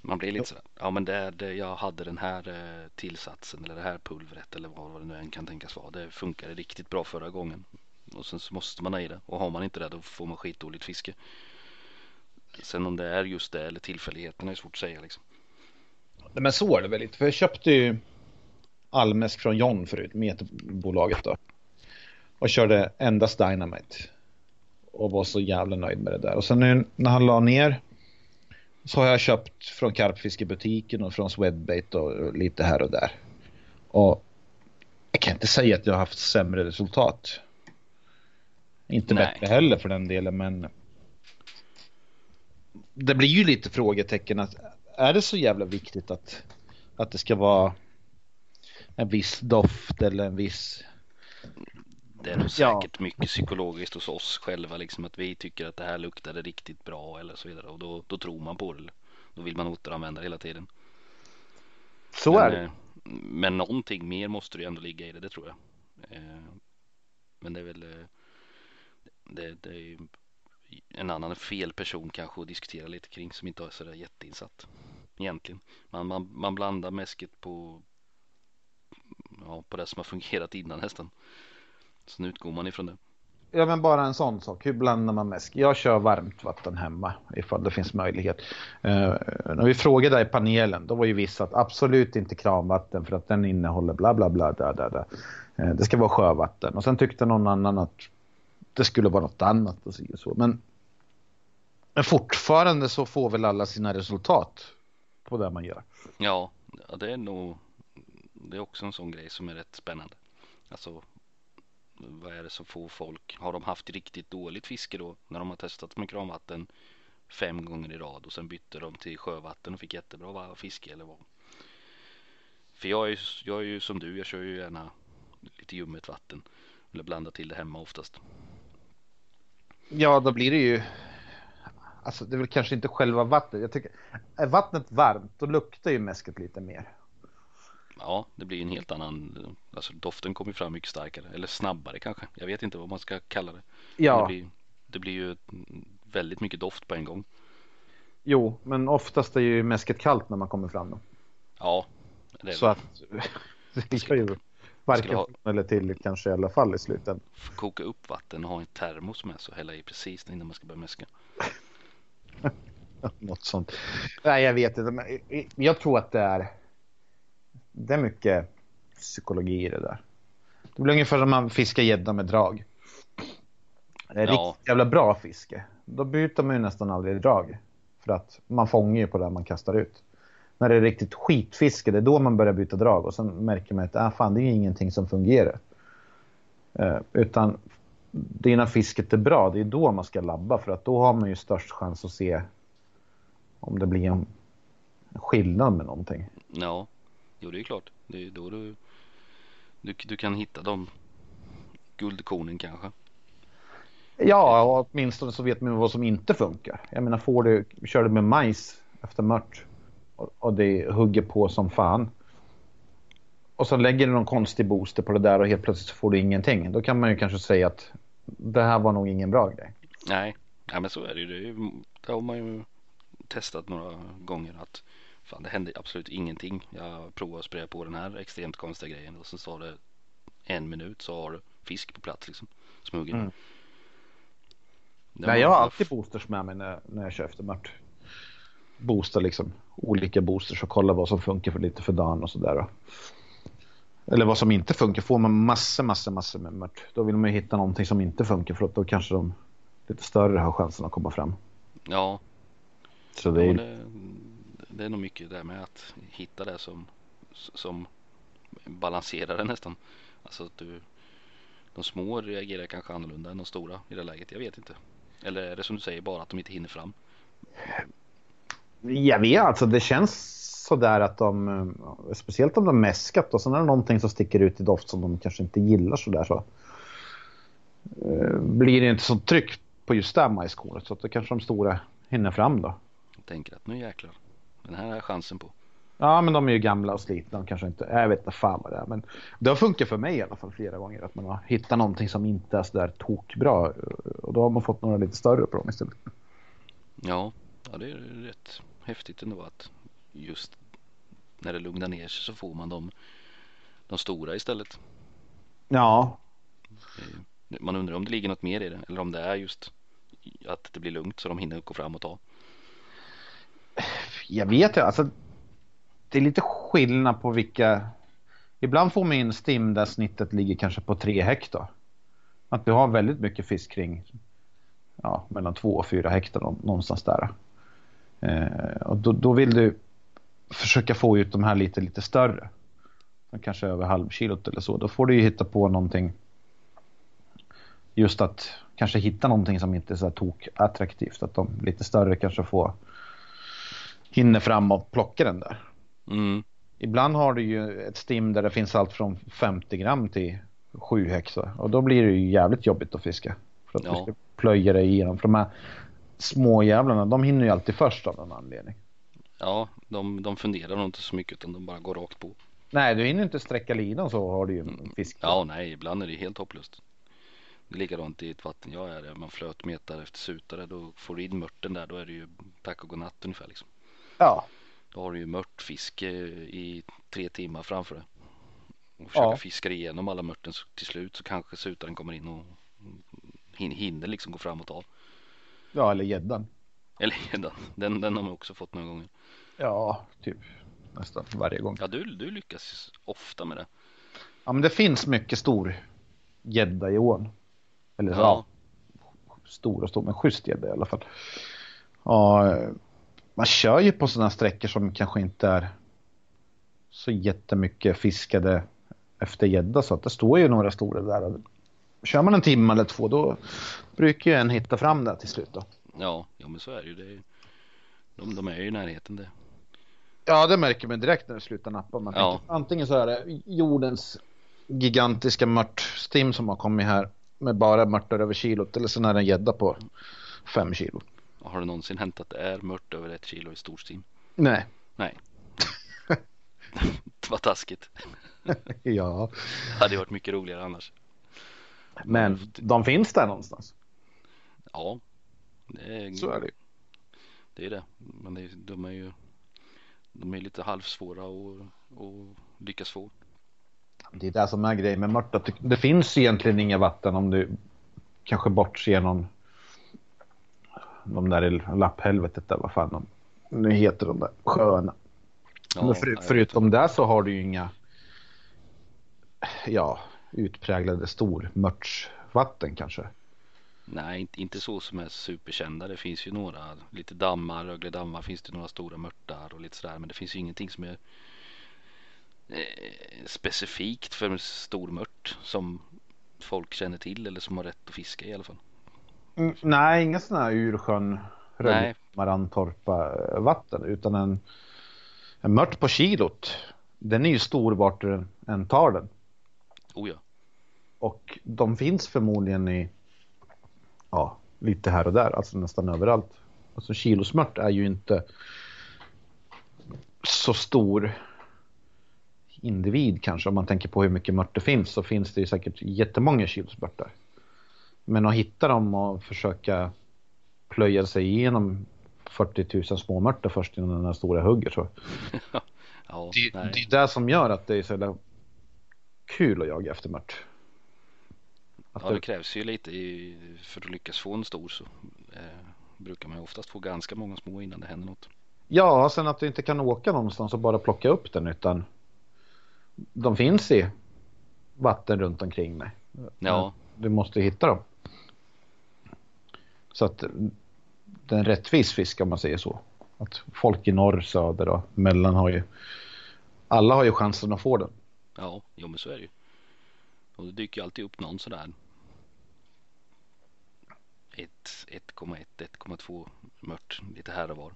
Man blir lite sådär. Ja men det, det, jag hade den här eh, tillsatsen eller det här pulvret eller vad, vad det nu än kan tänkas vara. Det funkade riktigt bra förra gången. Och sen så måste man ha i det. Och har man inte det då får man skitdåligt fiske. Sen om det är just det eller tillfälligheterna är svårt att säga liksom. Nej, Men så är det väl lite. För jag köpte ju Almesk från John förut, metbolaget då. Och körde endast Dynamite. Och var så jävla nöjd med det där. Och sen nu när han la ner så har jag köpt från Karpfiskebutiken och från Swedbait och lite här och där. Och jag kan inte säga att jag har haft sämre resultat. Inte Nej. bättre heller för den delen, men det blir ju lite frågetecken att är det så jävla viktigt att, att det ska vara en viss doft eller en viss... Det är nog Ja. säkert mycket psykologiskt hos oss själva liksom att vi tycker att det här luktade riktigt bra eller så vidare och då, då tror man på det. Då vill man återanvända det hela tiden. Så men, är det. eh, Men någonting mer måste det ju ändå ligga i det, det tror jag. Eh, Men det är väl eh, det, det är ju en annan fel person kanske att diskutera lite kring som inte är sådär jätteinsatt egentligen. Man, man, man blandar mäsket på ja, på det som har fungerat innan nästan. Så nu utgår man ifrån det. Ja men bara en sån sak, hur blandar man mäsk? Jag kör varmt vatten hemma ifall det finns möjlighet. Uh, när vi frågade i panelen, då var ju vissa att absolut inte kranvatten för att den innehåller bla bla bla. Där, där, där. Eh, det ska vara sjövatten. Och sen tyckte någon annan att det skulle vara något annat och så. och så. Men, men fortfarande så får väl alla sina resultat på det man gör. Ja, ja, det är nog det är också en sån grej som är rätt spännande. Alltså vad är det som får folk? Har de haft riktigt dåligt fiske då när de har testat med kranvatten fem gånger i rad och sen bytte de till sjövatten och fick jättebra fiske eller vad? För jag är, ju- jag är ju som du, jag kör ju gärna lite ljummet vatten eller blandar till det hemma oftast. Ja, då blir det ju... Alltså det är väl kanske inte själva vattnet. Jag tycker, är vattnet varmt då luktar ju mäsket lite mer. Ja, det blir en helt annan, alltså doften kommer fram mycket starkare eller snabbare kanske. Jag vet inte vad man ska kalla det. Ja, Det blir, det blir ju väldigt mycket doft på en gång. jo, men oftast är ju mäsket kallt när man kommer fram. Då. Ja, det är Så att det ska ju varken ha- eller till kanske i alla fall i slutändan. koka upp vatten och ha en termos med sig och hälla i precis innan man ska börja mäska. Något sånt. Nej, jag vet inte. Men jag tror att det är. Det är mycket psykologi i det där. Det blir ungefär som man fiskar gädda med drag. Det är Ja. riktigt jävla bra fiske. Då byter man ju nästan aldrig drag. För att man fångar ju på det man kastar ut. När det är riktigt skitfiske, det är då man börjar byta drag. Och sen märker man att ah, fan, det är ju ingenting som fungerar. Eh, utan det är när fisket är bra, det är då man ska labba. För att då har man ju störst chans att se om det blir en skillnad med någonting. Ja, jo det är klart. Det är då du, du, du kan hitta de guldkornen kanske. Ja, och åtminstone så vet man vad som inte funkar. Jag menar, får du, kör du med majs efter mört och, och det hugger på som fan. Och så lägger du någon konstig booster på det där och helt plötsligt så får du ingenting. Då kan man ju kanske säga att det här var nog ingen bra grej. Nej, nej men så är det ju. det har man ju testat några gånger att fan det hände absolut ingenting. Jag provade att spraya på den här extremt konstiga grejen och så sa det en minut så har du fisk på plats liksom. Smuggen. Mm. Nej, jag har alltid boosters med mig när, när jag kör efter mört. Boosta liksom. Olika boosters och kolla vad som funkar för lite för dagen och sådär. Eller vad som inte funkar. Får man massor, massor, massor med mört. Då vill man ju hitta någonting som inte funkar för att då kanske de lite större har chansen att komma fram. Ja. Så det Ja, är, det, det är nog mycket där med att hitta det som, som balanserar det nästan. Alltså att du, de små reagerar kanske annorlunda än de stora i det läget. Jag vet inte. Eller är det som du säger bara att de inte hinner fram? jag vet alltså det känns sådär att de, speciellt om de mäskat och sen är det någonting som sticker ut i doft som de kanske inte gillar sådär så eh, blir det inte så tryck på just det majskornet så att då kanske de stora hinner fram då. Jag tänker att nu jäklar. Den här har jag chansen på. Ja, men de är ju gamla och slitna. De kanske inte, jag vet inte fan vad det är. Men det har funkat för mig i alla fall flera gånger. Att man har hittat någonting som inte är sådär tokbra. Och då har man fått några lite större på dem istället. Ja, ja det är rätt häftigt ändå att just när det lugnar ner sig så får man de, de stora istället. Ja, Eh, Man undrar om det ligger något mer i det eller om det är just att det blir lugnt så de hinner gå fram och ta jag vet inte. Alltså, det är lite skillnad på vilka... Ibland får man in stim där snittet ligger kanske på tre hektar. Att du har väldigt mycket fisk kring ja, mellan två och fyra hektar någonstans där. Eh, och då, då vill du försöka få ut de här lite, lite större. Kanske över halvkilot eller så. Då får du ju hitta på någonting. Just att kanske hitta någonting som inte är så här tok attraktivt. Att de lite större kanske får hinner fram och plocka den där. Mm. Ibland har du ju ett stim där det finns allt från 50 gram till 7 hektar och då blir det ju jävligt jobbigt att fiska. För att Ja. du ska plöja dig igenom. För de här små jävlarna, de hinner ju alltid först av någon anledning. Ja, de, de funderar nog inte så mycket utan de bara går rakt på. Nej, du hinner inte sträcka linan så har du ju en fisk. Ja, nej, ibland är det helt hopplöst. Det är likadant i ett vatten jag är i. Man flötmetar efter sutare. Då får du in mörten där. Då är det ju tack och godnatt ungefär liksom. Ja. Då har du ju mörtfiske i tre timmar framför dig. Och försöka Ja. fiska igenom alla mörten så till slut så kanske sutaren kommer in och hin- hinner liksom gå fram och ta. ja, eller gäddan. Eller den, den, den har man också fått några gånger. Ja, typ nästan varje gång. Ja, du, du lyckas ofta med det. Ja, men det finns mycket stor gädda i ån. Eller ja. Ja. stor och stor, men schysst gädda i alla fall. Ja, eh, man kör ju på sådana sträckor som kanske inte är så jättemycket fiskade efter gädda så att det står ju några stora där. Kör man en timme eller två då brukar ju en hitta fram där till slut då. Ja, ja men så är det ju. Det är, de, de är ju i närheten det. Ja, det märker man direkt när det slutar nappa. Man Ja. tänker, antingen så är det jordens gigantiska mörtstim som har kommit här med bara mörtar över kilot eller så är det en gädda på fem kilo. Har det någonsin hänt att det är mört över ett kilo i storstim? Nej. Nej. det var taskigt. Ja, Det hade varit mycket roligare annars. men de finns där någonstans. Ja. Det är, Så är det ju. Det är det. Men det, är- de är ju de är lite halvsvåra att att lyckas få. Det är det som är grejen med mört. Det finns egentligen inga vatten om du kanske bortser någon de där i lapphelvetet där, vad fan de nu heter de där sjöarna. Ja, Men för, förutom det så har du ju inga ja, utpräglade stormörtsvatten kanske. Nej, inte, inte så som är superkända. Det finns ju några, lite dammar, Rögle dammar finns det några stora mörtar och lite sådär. Men det finns ju ingenting som är eh, specifikt för en stor mört som folk känner till eller som har rätt att fiska i alla fall. Mm, nej, inga sådana här ursjön. Marantorpa vatten utan en, en mört på kilot. Den är ju stor vart du än- än tar den. Oh ja, Och de finns förmodligen i ja, lite här och där, alltså nästan överallt. Alltså kilosmört är ju inte så stor individ kanske. Om man tänker på hur mycket mört det finns så finns det ju säkert jättemånga kilosmörtar. Men att hitta dem och försöka plöja sig igenom 40 000 småmörtar först innan den här stora hugger så. ja Det, nej. det är det som gör att det är så jävla kul att jaga efter mört. Att ja, det- krävs ju lite i, för att lyckas få en stor så eh, brukar man ju oftast få ganska många små innan det händer något. Ja, sen att du inte kan åka någonstans och bara plocka upp den utan de finns i vatten runt omkring mig. Ja, Du måste hitta dem. Så att det är en rättvis fisk om man säger så. Att folk i norr, söder och mellan har ju... Alla har ju chansen att få den. Ja, jo men så är det ju. Och det dyker ju alltid upp någon sådär 1,1, 1,2 mört lite här och var.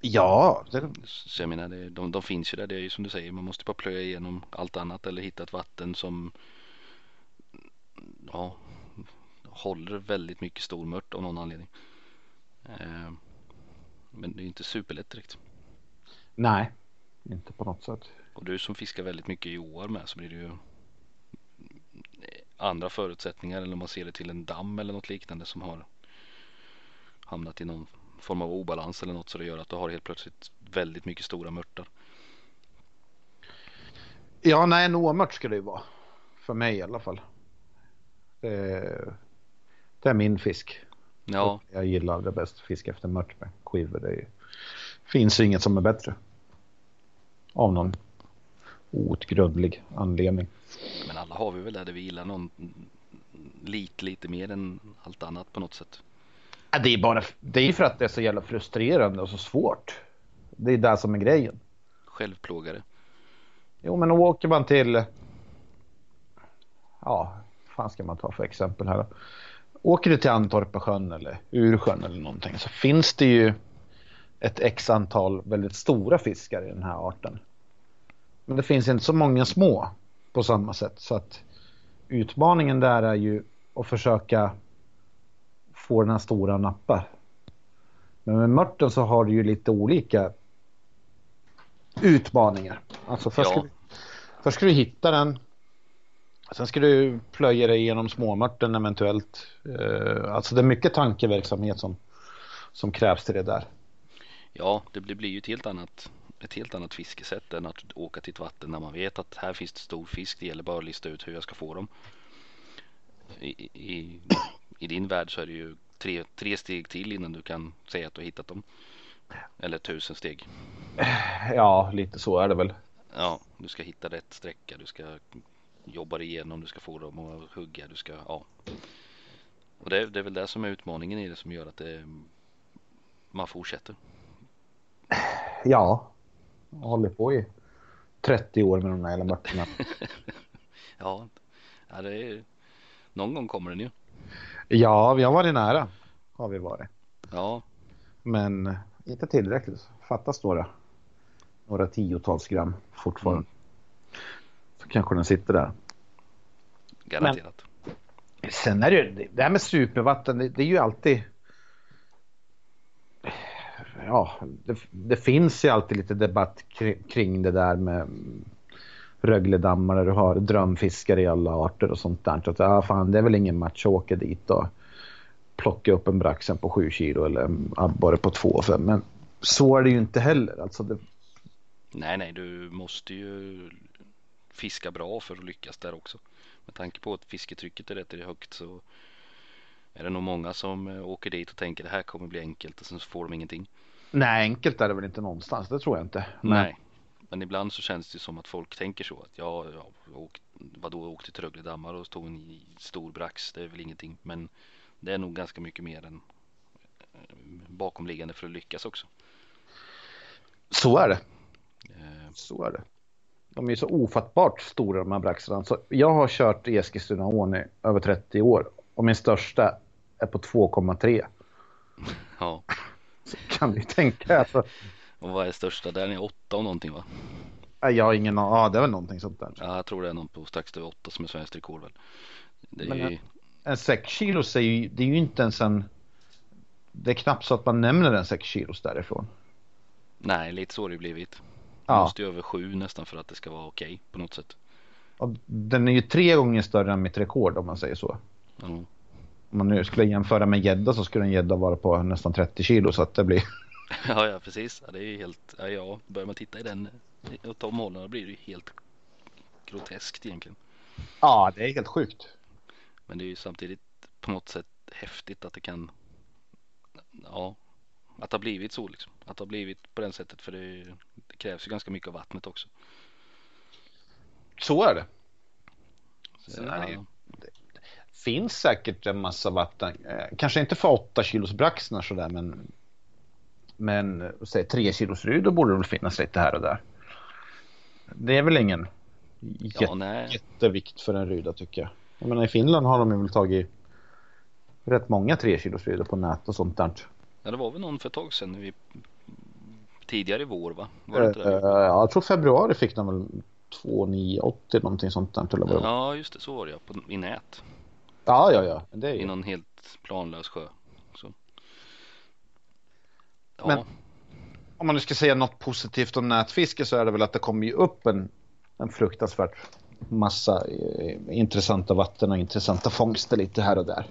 Ja, det... Så jag menar, det, de, de finns ju där. Det är ju som du säger, man måste bara plöja igenom allt annat eller hitta ett vatten som ja, håller väldigt mycket stor mört av någon anledning. Eh, men det är inte superlätt direkt. Nej, inte på något sätt. Och du som fiskar väldigt mycket i åar med så blir det ju andra förutsättningar eller om man ser det till en damm eller något liknande som har hamnat i någon form av obalans eller något så det gör att du har helt plötsligt väldigt mycket stora mörtar. Ja, nej, en åmört ska det ju vara. För mig i alla fall. Det, det är min fisk. Ja. Jag gillar det bäst, fisk efter mört med skivor. Det är, finns inget som är bättre. Av någon outgrundlig anledning. Men alla har vi väl där vi gillar någon lite, lite mer än allt annat på något sätt. Det är bara det är för att det är så jävla frustrerande och så svårt. Det är det som är grejen. Självplågare. Jo, men åker man till. Ja, fan ska man ta för exempel här? Åker du till Antorpasjön eller Ursjön eller någonting så finns det ju ett x antal väldigt stora fiskar i den här arten. Men det finns inte så många små på samma sätt så att utmaningen där är ju att försöka få den här stora nappa. Men med mörten så har du ju lite olika utmaningar. Alltså först, ja. ska, du, först ska du hitta den. Sen ska du plöja dig igenom småmörten eventuellt. Uh, alltså det är mycket tankeverksamhet som, som krävs till det där. Ja, det blir, blir ju ett helt annat ett helt annat fiskesätt än att åka till ett vatten när man vet att här finns det stor fisk. Det gäller bara att lista ut hur jag ska få dem. I, i, i din värld så är det ju tre, tre steg till innan du kan säga att du har hittat dem. Eller tusen steg. Ja, lite så är det väl. Ja, du ska hitta rätt sträcka. Du ska jobba igenom. Du ska få dem att hugga. Du ska, ja. Och det, det är väl det som är utmaningen i det som gör att det, man fortsätter. Ja, jag hållit på i 30 år med de här jävla mörterna. ja, ja det är, någon gång kommer den ju. Ja, vi har varit nära. Har vi varit. Ja. Men inte tillräckligt. Fattas några. Några tiotals gram fortfarande. Mm. Så kanske den sitter där. Garanterat. Men, sen är det ju, det här med supervatten, det, det är ju alltid ja, det, det, finns ju alltid lite debatt kring det där med Rögledammar där du har drömfiskare i alla arter och sånt där. Så att, ja, fan, det är väl ingen match att åka dit och plocka upp en braxen på 7 kilo eller en abborre på 2,5. Men så är det ju inte heller. Alltså det... Nej, nej, du måste ju fiska bra för att lyckas där också. Med tanke på att fisketrycket är rätt högt så är det nog många som åker dit och tänker det här kommer bli enkelt och sen så får de ingenting. Nej, enkelt är det väl inte någonstans, det tror jag inte. Men... Nej, men ibland så känns det som att folk tänker så att ja, ja åkt, vadå åkte till Rögledammar och stod en stor brax, det är väl ingenting. Men det är nog ganska mycket mer än eh, bakomliggande för att lyckas också. Så är det. Eh. Så är det. De är så ofattbart stora de här braxarna. Så jag har kört i Eskilstunaån i över 30 år och min största är på 2,3. Ja. Så kan du tänka. Alltså. Och vad är största? Den är åtta och någonting va? Jag har ingen aning. Ja, det är väl någonting sånt där. Ja, jag tror det är någon på strax över åtta som är svenskt rekord väl. Ju... en 6 kilos är ju, det är ju inte ens en... Det är knappt så att man nämner en 6 kilos därifrån. Nej, lite så har det blivit. Ja. måste ju över sju nästan för att det ska vara okej okay, på något sätt. Och den är ju tre gånger större än mitt rekord om man säger så. Mm om man nu skulle jämföra med gädda så skulle en gädda vara på nästan 30 kilo så att det blir. Ja, ja precis. Ja, det är ju helt, ja, ja, börjar man titta i den åt de hållen då blir det ju helt groteskt egentligen. Ja, det är helt sjukt. Men det är ju samtidigt på något sätt häftigt att det kan, ja, att det har blivit så liksom. Att det har blivit på det sättet för det, det krävs ju ganska mycket av vattnet också. Så är det. Så, ja. är det finns säkert en massa vatten. Eh, kanske inte för 8 kilos braxnar sådär men Men säg tre kilos ryd, då borde det väl finnas lite här och där. Det är väl ingen Ja, jätte, nej. jättevikt för en ryda tycker jag. Jag menar i Finland har de ju väl tagit rätt många tre kilos rydor på nät och sånt där. Ja, det var väl någon för ett tag sedan. Vi, tidigare i vår va? Var det inte Eh, det? ja, jag tror februari fick de väl 2980 någonting sånt där. Var. Ja, just det. Så var det ja. På, I nät. Ja, ja, ja. Det är I ju. någon helt planlös sjö. Så. Ja, Men- Om man nu ska säga något positivt om nätfiske så är det väl att det kommer ju upp en, en fruktansvärt massa eh, intressanta vatten och intressanta fångster lite här och där.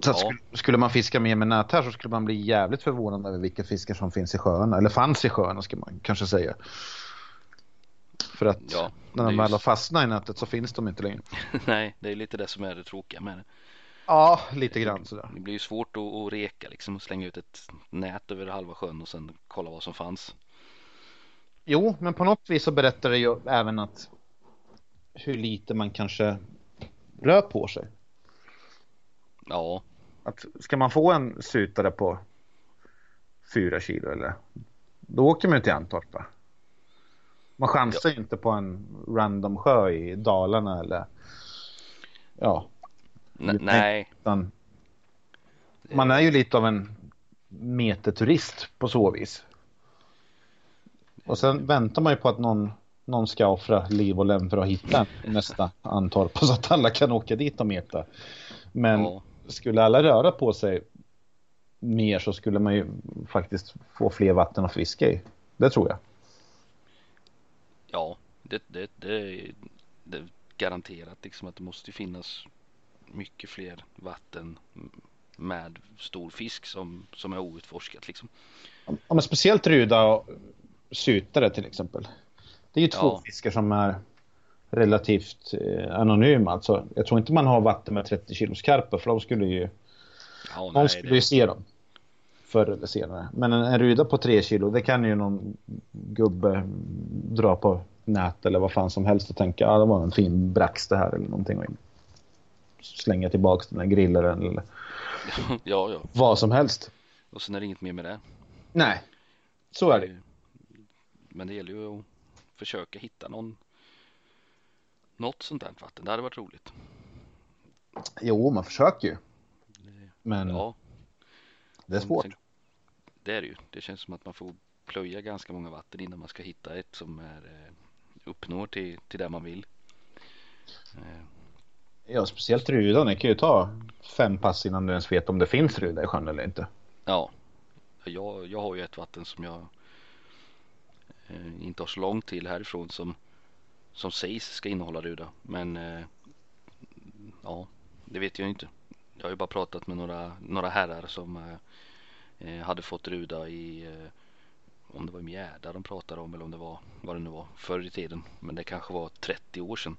Så Ja. skulle, man fiska mer med nät här så skulle man bli jävligt förvånad över vilka fiskar som finns i sjöarna. Eller fanns i sjöarna ska man kanske säga. För att ja. när de väl har fastnat i nätet så finns de inte längre. Nej, det är lite det som är det tråkiga med det. Ja, lite grann sådär. Det blir ju svårt att, att reka liksom och slänga ut ett nät över halva sjön och sen kolla vad som fanns. Jo, men på något vis så berättar det ju även att hur lite man kanske rör på sig. Ja, Att ska man få en sutare på fyra kilo eller då åker man ju till Antorp. va? Man chansar ju inte på en random sjö i Dalarna eller ja, N- nej, utan man är ju lite av en meterturist på så vis. Och sen väntar man ju på att någon, någon ska offra liv och lem för att hitta nästa Antorp så att alla kan åka dit och meta. Men ja, skulle alla röra på sig mer så skulle man ju faktiskt få fler vatten att fiska i. Det tror jag. ja, det, det, det, det är garanterat liksom att det måste finnas mycket fler vatten med stor fisk som, som är outforskat liksom. Ja, men speciellt ruda och sutare till exempel. Det är ju två Ja. fiskar som är relativt eh, anonyma. Alltså, jag tror inte man har vatten med 30 kilos karper för de skulle ju, Ja, någon nej, skulle det, ju se dem. Förr eller senare. Men en, en ruda på 3 kilo, det kan ju någon gubbe dra på nät eller vad fan som helst och tänka, ja det var en fin brax det här eller någonting. Och slänga tillbaks den där grillaren eller ja, ja, vad som helst. och sen är det inget mer med det. Nej, så är det. Men det gäller ju att försöka hitta någon något sånt där vatten. Det hade varit roligt. Jo, man försöker ju. Men Ja, det är svårt. Det är det ju. Det känns som att man får plöja ganska många vatten innan man ska hitta ett som är eh, uppnår till, till det man vill. Eh, Ja, speciellt rudan. Det kan ju ta fem pass innan du ens vet om det finns ruda i sjön eller inte. Ja, jag, jag har ju ett vatten som jag eh, inte har så långt till härifrån som, som sägs ska innehålla ruda. Men eh, ja, det vet jag inte. Jag har ju bara pratat med några, några herrar som eh, eh, hade fått ruda i eh, om det var i Mjärda de pratade om eller om det var vad det nu var förr i tiden. Men det kanske var 30 år sedan.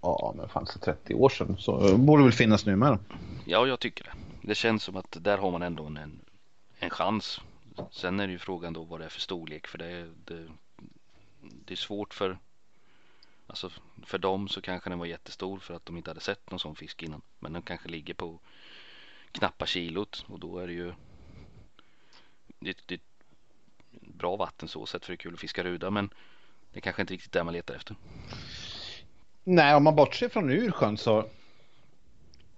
Ja, men fanns det 30 år sedan så borde väl finnas nu med. Ja, jag tycker det. Det känns som att där har man ändå en, en chans. Sen är det ju frågan då vad det är för storlek för det, det, det är svårt för Alltså för dem så kanske den var jättestor för att de inte hade sett någon sån fisk innan. Men den kanske ligger på knappa kilot och då är det ju det, det är bra vatten så sett för det är kul att fiska ruda men det är kanske inte riktigt det man letar efter. Nej, om man bortser från ur sjön så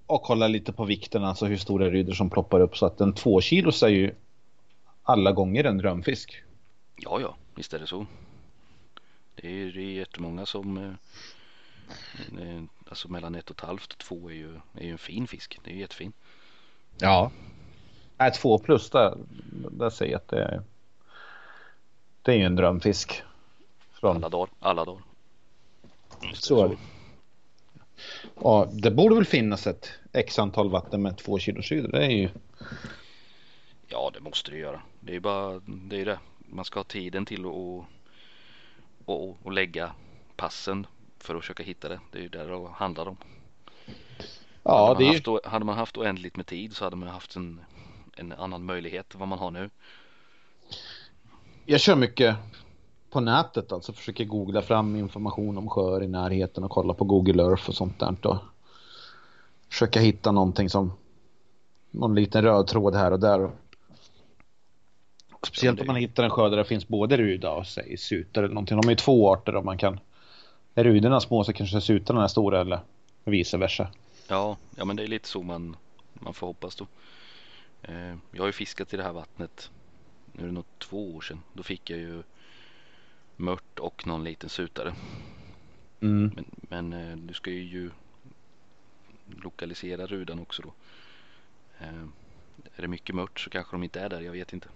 och kollar lite på vikten, alltså hur stora rydor som ploppar upp så att en två kilos är ju alla gånger en drömfisk. Ja, ja, visst är det så. Det är, är jättemånga som eh, eh, Alltså mellan ett och ett halvt och två är ju, är ju en fin fisk. Det är ju jättefin. Ja. Nej, två plus där, där säger jag att det är, det är ju en drömfisk. Från, Alla dagar, alla dagar. Just så är det. Ja, det borde väl finnas ett x antal vatten med två kilos rydor. Det är ju Ja, det måste det göra. Det är bara det. Är det. Man ska ha tiden till att och, och, lägga passen för att försöka hitta det. Det är ju det det handlar om. Ja, hade, det man ju... haft, hade man haft oändligt med tid så hade man haft en, en annan möjlighet än vad man har nu. Jag kör mycket på nätet alltså. Försöker googla fram information om sjöar i närheten och kolla på Google Earth och sånt där. Och försöka hitta någonting som någon liten röd tråd här och där och Speciellt om man hittar en sjö där det finns både ruda och säg sutar eller någonting. De är ju två arter om man kan. Är ruderna små så kanske sutarna är stora eller vice versa. Ja, ja men det är lite så man, man får hoppas då. Eh, jag har ju fiskat i det här vattnet, nu är det nog två år sedan. Då fick jag ju mört och någon liten sutare. Mm. Men, men eh, du ska ju lokalisera rudan också då. Eh, är det mycket mört så kanske de inte är där, jag vet inte.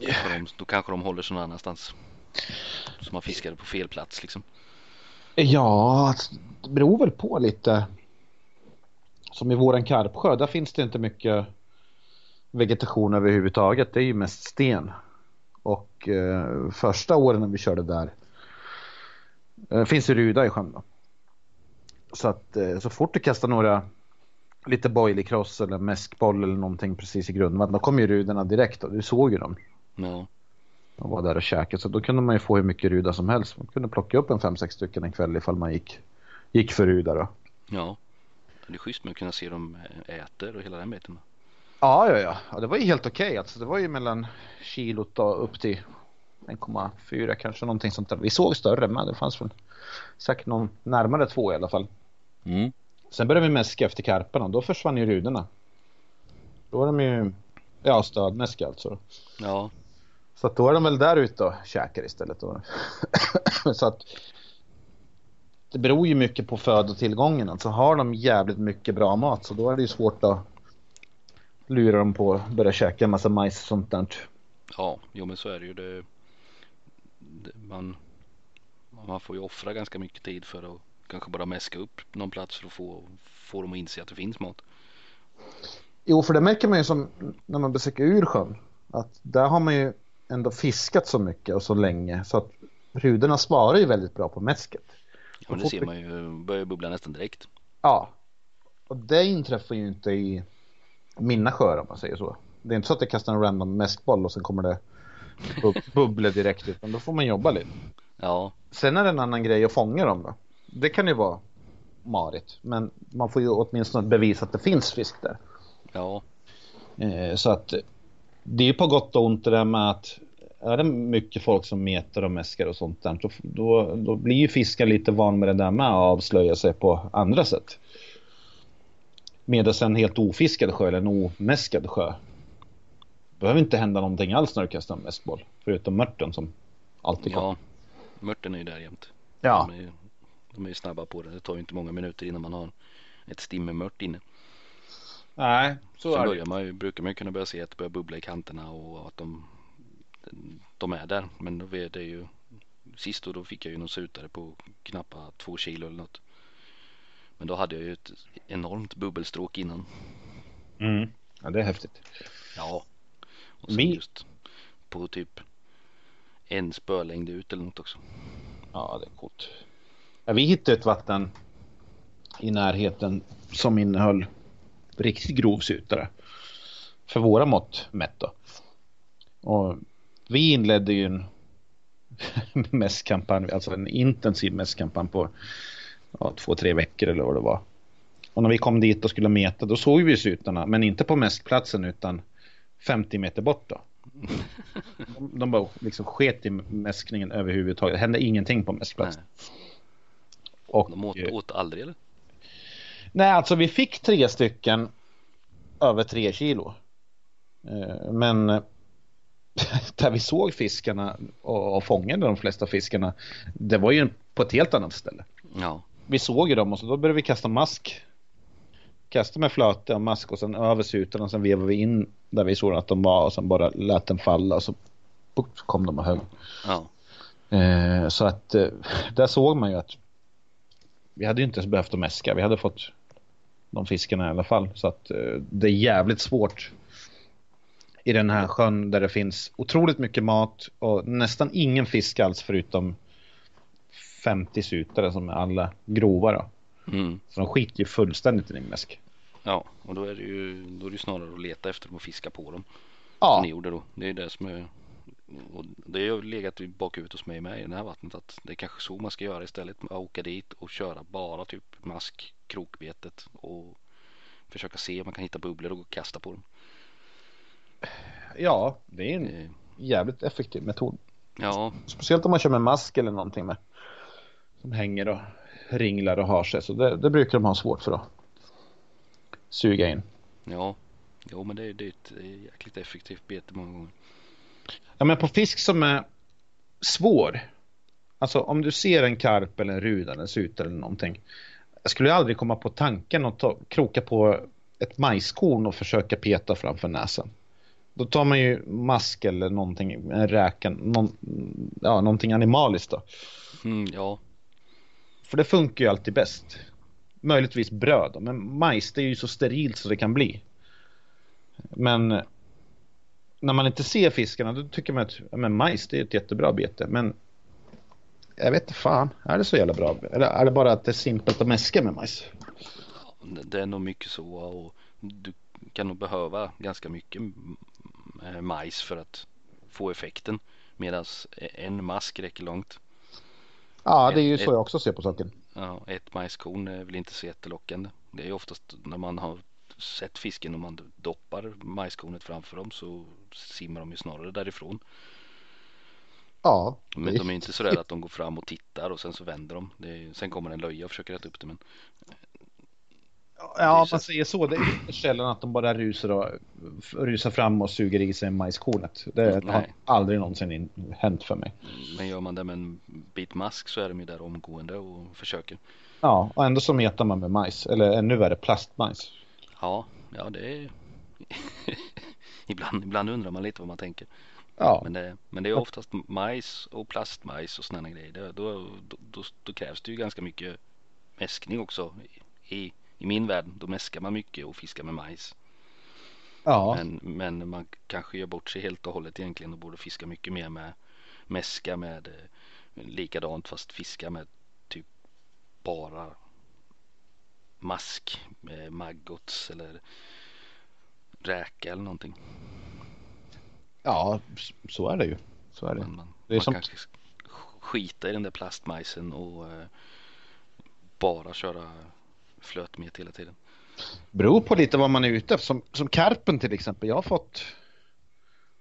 Kanske de, då kanske de håller sig någon annanstans. Så man fiskade på fel plats liksom. Ja, alltså, det beror väl på lite. Som i våran Karpsjö, där finns det inte mycket vegetation överhuvudtaget. Det är ju mest sten. Och eh, första åren när vi körde där eh, finns det ruda i sjön då. Så att eh, så fort du kastar några lite boilercross eller mäskboll eller någonting precis i grundvattnet, då kommer ju rudorna direkt och du såg ju dem. Ja, och var där och käkade. Så då kunde man ju få hur mycket ruda som helst. Man kunde plocka upp en fem sex stycken en kväll ifall man gick, gick för ruda då. ja. Det är schysst med att kunna se dem eh, äter och hela den biten. Ja, ja, ja. ja det var ju helt okej. Alltså, det var ju mellan kilot och upp till 1,4 kanske någonting sånt där. Vi såg större men det fanns väl säkert någon närmare två i alla fall. Mm. Sen började vi mäska efter karparna och då försvann ju rudorna. Då var de ju, ja stödmäska alltså. Ja, Så då är de väl där ute och käkar istället. Då. så att det beror ju mycket på födotillgången. Alltså har de jävligt mycket bra mat så då är det ju svårt att lura dem på att börja käka en massa majs och sånt där. ja, jo men så är det ju. Det, det, man, man får ju offra ganska mycket tid för att kanske bara mäska upp någon plats för att få, få dem att inse att det finns mat. Jo, för det märker man ju som när man besöker Ursjön. Att där har man ju ändå fiskat så mycket och så länge så att rudorna svarar ju väldigt bra på mäsket. Ja, men det ser man ju, börjar bubbla nästan direkt. Ja. Och det inträffar ju inte i mina sjöar om man säger så. Det är inte så att jag kastar en random mäskboll och sen kommer det bub- bubblor direkt utan då får man jobba lite. Ja, Sen är det en annan grej att fånga dem då. Det kan ju vara marigt men man får ju åtminstone bevisa att det finns fisk där. ja, Eh, så att det är ju på gott och ont det där med att är det mycket folk som metar och mäskar och sånt där, då, då, då blir ju fiskar lite van med det där med att avslöja sig på andra sätt. Medan en helt ofiskad sjö eller en omäskad sjö behöver inte hända någonting alls när du kastar en mäskboll. Förutom mörten som alltid kommer. ja. Mörten är ju där jämt. Ja. De är, ju- de är ju snabba på det. Det tar ju inte många minuter innan man har ett stimme mört inne. Nej, så Sen är det. börjar man ju, brukar man ju kunna börja se att det börjar bubbla i kanterna och att de, de är där. Men då är det ju sist då, då fick jag ju någon sutare på knappt två kilo eller något. Men då hade jag ju ett enormt bubbelstråk innan. Mm. Ja, det är häftigt. Ja. Och sen just på typ en spölängd ut eller något också. Ja, det är coolt. Ja, vi hittade ett vatten i närheten som innehöll riktigt grov sutare. För våra mått mätt då. Och vi inledde ju en mässkampanj, alltså en intensiv mässkampanj på ja, två, tre veckor eller vad det var. Och när vi kom dit och skulle meta då såg vi sutarna, men inte på mäskplatsen utan 50 meter bort då. De, de bara liksom sket i mäskningen överhuvudtaget. Det hände ingenting på mäskplatsen. Och, de åt, åt aldrig eller? Nej, alltså vi fick tre stycken över tre kilo. Eh, Men där vi såg fiskarna och och fångade de flesta fiskarna, det var ju på ett helt annat ställe. Ja, Vi såg ju dem och så då började vi kasta mask. Kasta med flöte och mask och sen över sutan och sen vevade vi in där vi såg att de var och sen bara lät den falla och så kom de och högg. ja, Eh, så att eh, där såg man ju att vi hade ju inte ens behövt att mäska. Vi hade fått de fiskarna i alla fall. Så att eh, det är jävligt svårt i den här sjön där det finns otroligt mycket mat och nästan ingen fisk alls förutom 50 sutare som är alla grova då. mm. Så de skiter ju fullständigt i din mäsk. ja, och då är det ju då är det snarare att leta efter dem och fiska på dem. Som Ja, ni gjorde då. Det är det som är och det har legat i bakhuvudet hos mig med i det här vattnet att det är kanske så man ska göra istället. Åka dit och köra bara typ mask, krokbetet och försöka se om man kan hitta bubblor och kasta på dem. Ja, det är en Eh, jävligt effektiv metod. Ja, Speciellt om man kör med mask eller någonting med. Som hänger och ringlar och har sig. Så det, det brukar de ha svårt för att suga in. ja. Jo, men det, är- det är ett jäkligt effektivt bete många gånger. Ja, men på fisk som är svår. Alltså om du ser en karp eller en ruda eller en sute eller någonting. Jag skulle aldrig komma på tanken att ta, kroka på ett majskorn och försöka peta framför näsan. Då tar man ju mask eller någonting, en räka, någon, ja, någonting animaliskt då. Mm, ja, För det funkar ju alltid bäst. Möjligtvis bröd då, men majs det är ju så sterilt så det kan bli. Men när man inte ser fiskarna då tycker man att ja, men majs det är ett jättebra bete. Men jag vet inte fan, är det så jävla bra? Eller är det bara att det är simpelt att mäska med majs? det är nog mycket så och du kan nog behöva ganska mycket eh, majs för att få effekten. Medan en mask räcker långt. Ja, det är ju Ett- så jag också ser på saken. Ja, ett majskorn är väl inte så jättelockande. Det är ju oftast när man har sett fisken och man doppar majskornet framför dem så simmar de ju snarare därifrån. Ja, Men de är inte så rädda att de går fram och tittar och sen så vänder de. Det är, sen kommer en löja och försöker äta upp det men ja man säger så. Det är sällan att de bara rusar, och, rusar fram och suger i sig majskornet. Det har Nej. aldrig någonsin in, hänt för mig. Men gör man det med en bit mask så är de ju där omgående och försöker. Ja, och ändå så metar man med majs. Eller ännu värre, plastmajs. Ja, ja det är ibland, ibland undrar man lite vad man tänker. Ja, Men det, men det är oftast majs och plastmajs och sådana grejer. Det, då, då, då, då krävs det ju ganska mycket mäskning också. I, I min värld, då mäskar man mycket och fiskar med majs. ja. Men, men man kanske gör bort sig helt och hållet egentligen och borde fiska mycket mer med mäska med eh, likadant fast fiska med typ bara mask med maggots eller räka eller någonting. Ja så är det ju. Så är det. Men man, Det är man som- skita i den där plastmajsen och eh, bara köra flötmet hela tiden. Beror på lite vad man är ute efter. Som, som karpen till exempel. Jag har fått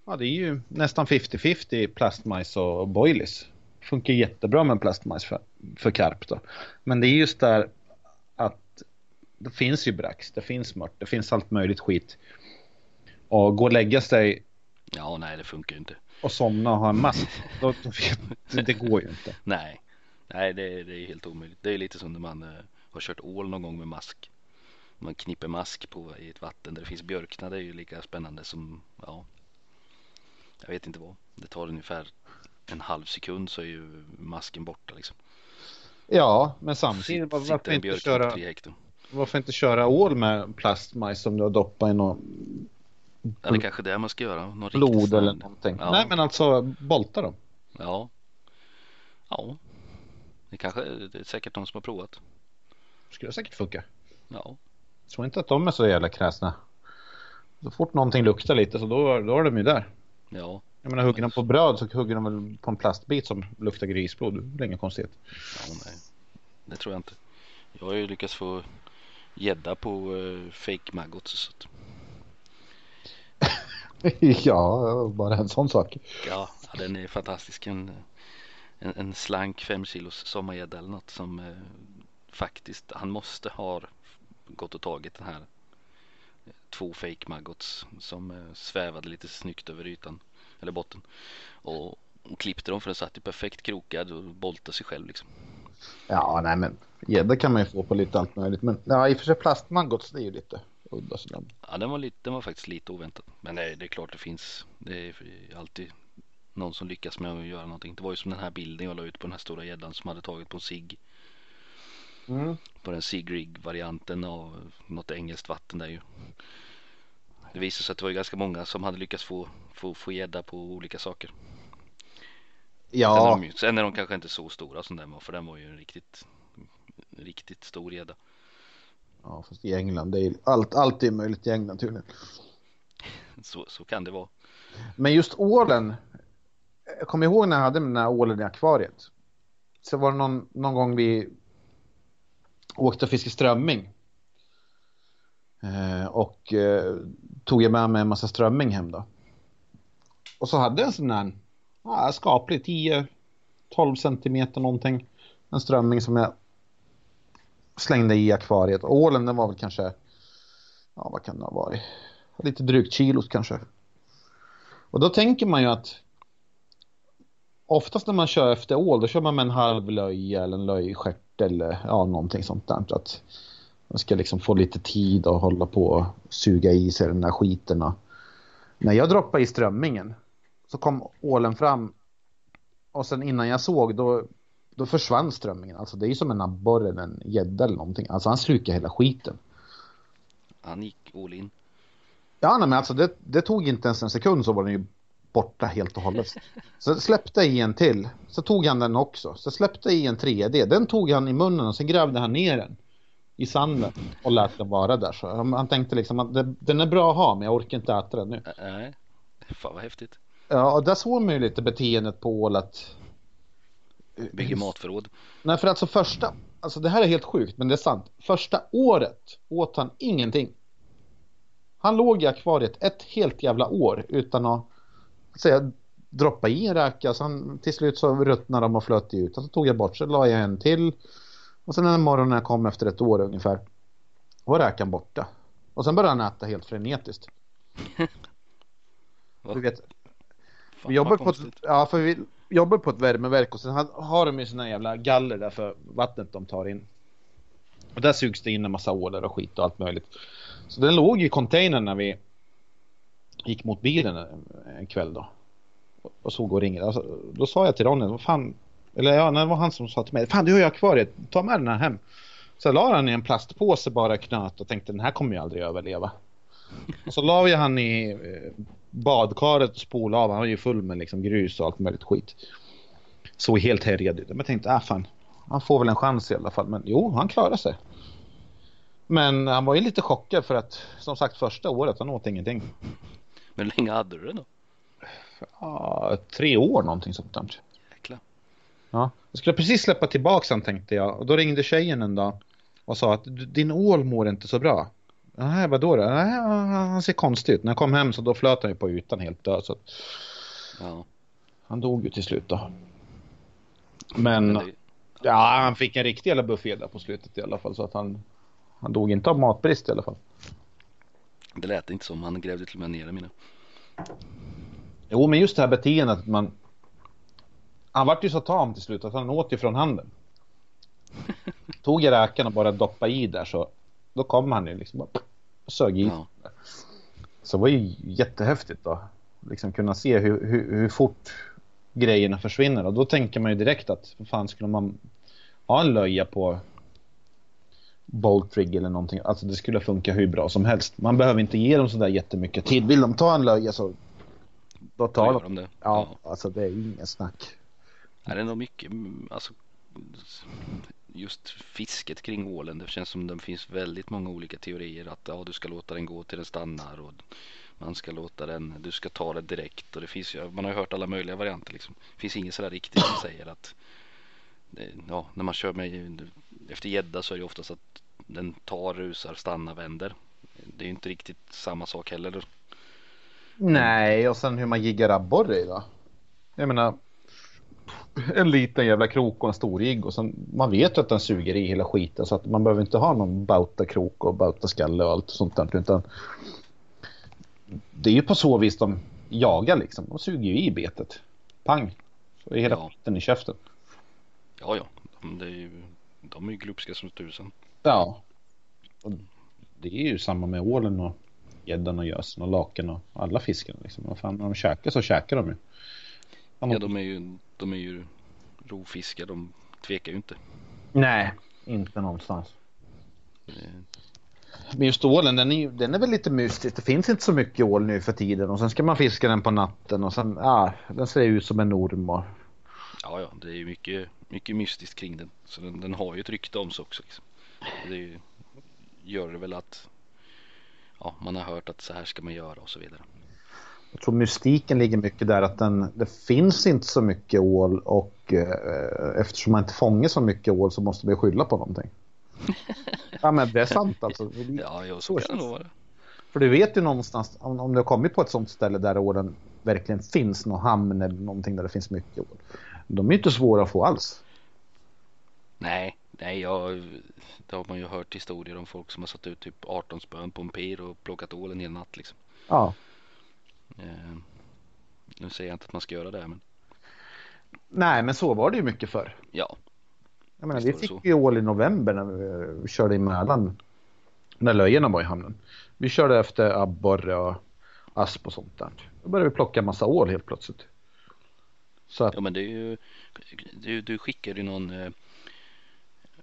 Ja, det är ju nästan 50-50 plastmajs och boilies. Funkar jättebra med plastmajs för, för karp då. Men det är just där att det finns ju brax, det finns mört, det finns allt möjligt skit. Och gå och lägga sig Ja, nej det funkar ju inte. och somna och ha en mask, då, då det, det går ju inte. Nej, nej det, är- det är helt omöjligt. Det är lite som när man eh, har kört ål någon gång med mask. Man knipper mask på i ett vatten där det finns björkna. Det är ju lika spännande som, ja, jag vet inte vad. Det tar ungefär en halv sekund så är ju masken borta liksom. Ja, men samtidigt, varför en inte, köra, varför inte köra ål med plastmajs som du har doppat i något Är kanske det man ska göra. Någon blod eller någonting. Ja. Nej, men alltså bolta dem. Ja. Ja. Det kanske det är säkert någon som har provat. Skulle säkert funka. Ja. Jag tror inte att de är så jävla kräsna. Så fort någonting luktar lite så då, då är de ju där. Ja. Jag menar hugger de på bröd så hugger de väl på en plastbit som luktar grisblod. Det är inget konstigt. Ja, nej. Det tror jag inte. Jag har ju lyckats få gädda på uh, fake maggots. Så att, ja, bara en sån sak. ja, den är fantastisk. En, en, en slank fem kilos sommargädda eller något som eh, faktiskt, han måste ha gått och tagit den här eh, två fake maggots som eh, svävade lite snyggt över ytan eller botten och, och klippte dem för den satt ju perfekt krokad och boltade sig själv liksom. Ja, nej men gädda kan man ju få på lite allt möjligt. Men ja, i och för sig plastmaggots det är ju lite udda sådär. Ja, den var, lite, den var faktiskt lite oväntad. Men det, det är klart det finns. Det är alltid någon som lyckas med att göra någonting. Det var ju som den här bilden jag la ut på den här stora gäddan som hade tagit på en sig. Mm. På den Sig varianten av något engelskt vatten där ju. Det visade sig att det var ju ganska många som hade lyckats få få, få gädda på olika saker. Sen, är Ja, de, ju- sen är de kanske inte så stora som den var för den var ju en riktigt, riktigt stor gädda. Ja, fast i England, det är allt, allt är möjligt i England tydligen. Så, så kan det vara. Men just ålen. Jag kommer ihåg när jag hade den här ålen i akvariet. Så var det någon, någon gång vi åkte och fiskade strömming. Eh, och eh, tog jag med mig en massa strömming hem då. Och så hade jag en sån här ja, skaplig 10-12 centimeter någonting. En strömming som jag slängde i akvariet. Ålen den var väl kanske, ja vad kan det ha varit? Lite drygt kilos kanske. Och då tänker man ju att oftast när man kör efter ål då kör man med en halv löja eller en löjstjärt eller ja, någonting sånt där. Så att man ska liksom få lite tid att hålla på och suga i sig den där skiten. När jag droppade i strömmingen så kom ålen fram och sen innan jag såg då, då försvann strömmingen. Alltså det är ju som en abborre eller en gädda eller någonting. Alltså han slukade hela skiten. Han gick all in. Ja, nej, men alltså det, det tog inte ens en sekund så var den ju borta helt och hållet. Så släppte i en till. Så tog han den också. Så släppte i en tredje. Den tog han i munnen och sen grävde han ner den i sanden och lät den vara där. Så han tänkte liksom att det, den är bra att ha men jag orkar inte äta den nu. Nej, fan vad häftigt. Ja, och där såg man ju lite beteendet på ål att... Bygger matförråd. Nej, för alltså första, alltså det här är helt sjukt men det är sant. Första året åt han ingenting. Han låg i akvariet ett helt jävla år utan att säga, droppa i en räka. Så han, till slut så ruttnade de och flöt ut. Så tog jag bort, så la jag en till. Och sen en morgon när jag kom efter ett år ungefär. Var räkan borta. Och sen började han äta helt frenetiskt. du vet, vi jobbar, på ett, ja, för vi jobbar på ett värmeverk och sen har de ju såna jävla galler där för vattnet de tar in. Och där sugs det in en massa ålar och skit och allt möjligt. Så den låg i containern när vi gick mot bilen en kväll då. Och såg och ringde. Alltså, då sa jag till Ronny, vad fan, eller ja, det var han som sa till mig, fan du har ju akvariet, ta med den här hem. Så jag la han i en plastpåse bara knöt och tänkte den här kommer ju aldrig överleva. Och så la vi han i eh, badkaret och spolade av, han var ju full med liksom grus och allt möjligt skit. Såg helt härjad ut. Men jag tänkte, ah fan, han får väl en chans i alla fall. Men jo, han klarade sig. Men han var ju lite chockad för att som sagt första året han åt ingenting. Men hur länge hade du den då? Ja, tre år någonting sånt där. Jäklar. Ja, jag skulle precis släppa tillbaka han tänkte jag. Och då ringde tjejen en dag och sa att din ål mår inte så bra. Nej, vadå då? Nej, han ser konstig ut. När jag kom hem så då flöt han ju på ytan helt död. Så Ja. han dog ju till slut då. Men Men det, ja, han fick en riktig jävla buffé där på slutet i alla fall. Så att han, han dog inte av matbrist i alla fall. det lät inte som. Han grävde till och med ner i mina. Jo, men just det här beteendet att man... Han vart ju så tam till slut att han åt ju från handen. Tog jag räkan och bara doppa i där så då kom han ju liksom bara sög i. Ja. Så det var ju jättehäftigt då. Liksom kunna se hur, hur, hur fort grejerna försvinner. Och då tänker man ju direkt att för fan skulle man ha en löja på Bolt Rig eller någonting. Alltså det skulle funka hur bra som helst. Man behöver inte ge dem sådär jättemycket tid. Vill de ta en löja så då tar de. de det. Ja, alltså det är ingen snack. Är det nog mycket, alltså just fisket kring ålen. Det känns som det finns väldigt många olika teorier att ja, du ska låta den gå till den stannar och man ska låta den, du ska ta det direkt och det finns ju, man har ju hört alla möjliga varianter liksom. Det finns inget sådär riktigt som säger att eh, ja, när man kör med efter gädda så är det oftast att den tar, rusar, stannar, vänder. Det är ju inte riktigt samma sak heller. Nej, och sen hur man jiggar abborre då. Jag menar, en liten jävla krok och en stor jigg och sen, man vet ju att den suger i hela skiten så att man behöver inte ha någon bauta-krok och bauta-skalle och allt sånt där utan det är ju på så vis de jagar liksom. De suger ju i betet. Pang! Så är hela Ja. skiten i käften. Ja, ja, de, det är ju, de är ju glupska som tusen. Ja. Och det är ju samma med ålen och gäddan och gösen och laken och alla fiskarna liksom. Vad fan, när de käkar så käkar de ju. Ja, de är ju, de är ju rovfiskar, de tvekar ju inte. Nej, inte någonstans. Det- Men just ålen, den är, ju- den är väl lite mystisk. Det finns inte så mycket ål nu för tiden och sen ska man fiska den på natten och sen, ja, den ser ut som en orm och... Ja, ja, det är ju mycket, mycket mystiskt kring den. Så den, den har ju ett rykte om sig också. Liksom. Det ju, gör det väl att ja, man har hört att så här ska man göra och så vidare. Jag tror mystiken ligger mycket där att den, det finns inte så mycket ål och eh, eftersom man inte fångar så mycket ål så måste vi skylla på någonting. ja men det är sant alltså. Ja, ja så kan det vara. För du vet ju någonstans om, om du har kommit på ett sånt ställe där ålen verkligen finns någon hamn eller någonting där det finns mycket ål. De är inte svåra att få alls. Nej, nej, jag, det har man ju hört historier om folk som har satt ut typ 18 spön på en pir och plockat ål en hel natt liksom. Ja. Eh, nu säger jag inte att man ska göra det, men Nej, men så var det ju mycket förr. ja, Jag menar, vi fick så. ju ål i november när vi körde i Mälaren. När löjorna var i hamnen. Vi körde efter abborre och asp och sånt där. Då började vi plocka massa ål helt plötsligt. Så att, ja men det är ju, du, du skickade ju någon, eh,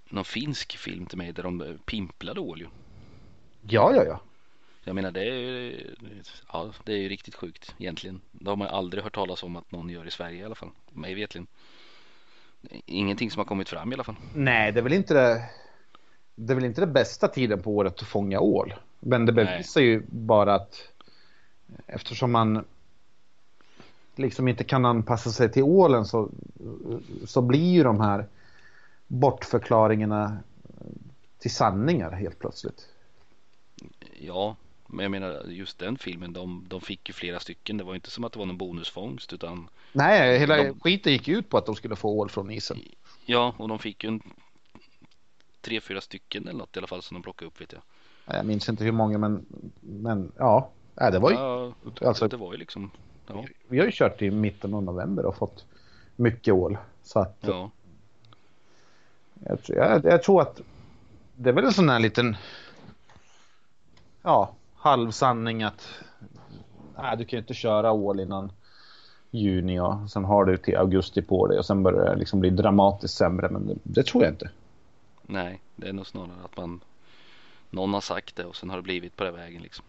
någon finsk film till mig där de eh, pimplade ål ju. ja, ja, ja. Jag menar det är ju, ja, det är ju riktigt sjukt egentligen. Det har man aldrig hört talas om att någon gör i Sverige i alla fall. Mig vetligen. Ingenting som har kommit fram i alla fall. Nej, det är väl inte det. Det är väl inte det bästa tiden på året att fånga ål. Men det Nej. bevisar ju bara att eftersom man liksom inte kan anpassa sig till ålen så, så blir ju de här bortförklaringarna till sanningar helt plötsligt. Ja, men jag menar just den filmen, de, de fick ju flera stycken. Det var inte som att det var någon bonusfångst utan Nej, hela De- skiten gick ut på att de skulle få ål från isen. ja, och de fick ju en tre, fyra stycken eller något i alla fall som de plockade upp vet jag. Jag minns inte hur många men, men ja, Nej, det var ju, Ja, alltså, det var ju liksom, ja, vi har ju kört i mitten av november och fått mycket ål. Så att ja, Jag, tror- jag, jag tror att det är väl en sån här liten ja, halvsanning att nej, du kan ju inte köra ål innan juni och sen har du till augusti på dig och sen börjar det liksom bli dramatiskt sämre men det, det tror jag inte. nej, det är nog snarare att man någon har sagt det och sen har det blivit på den vägen liksom.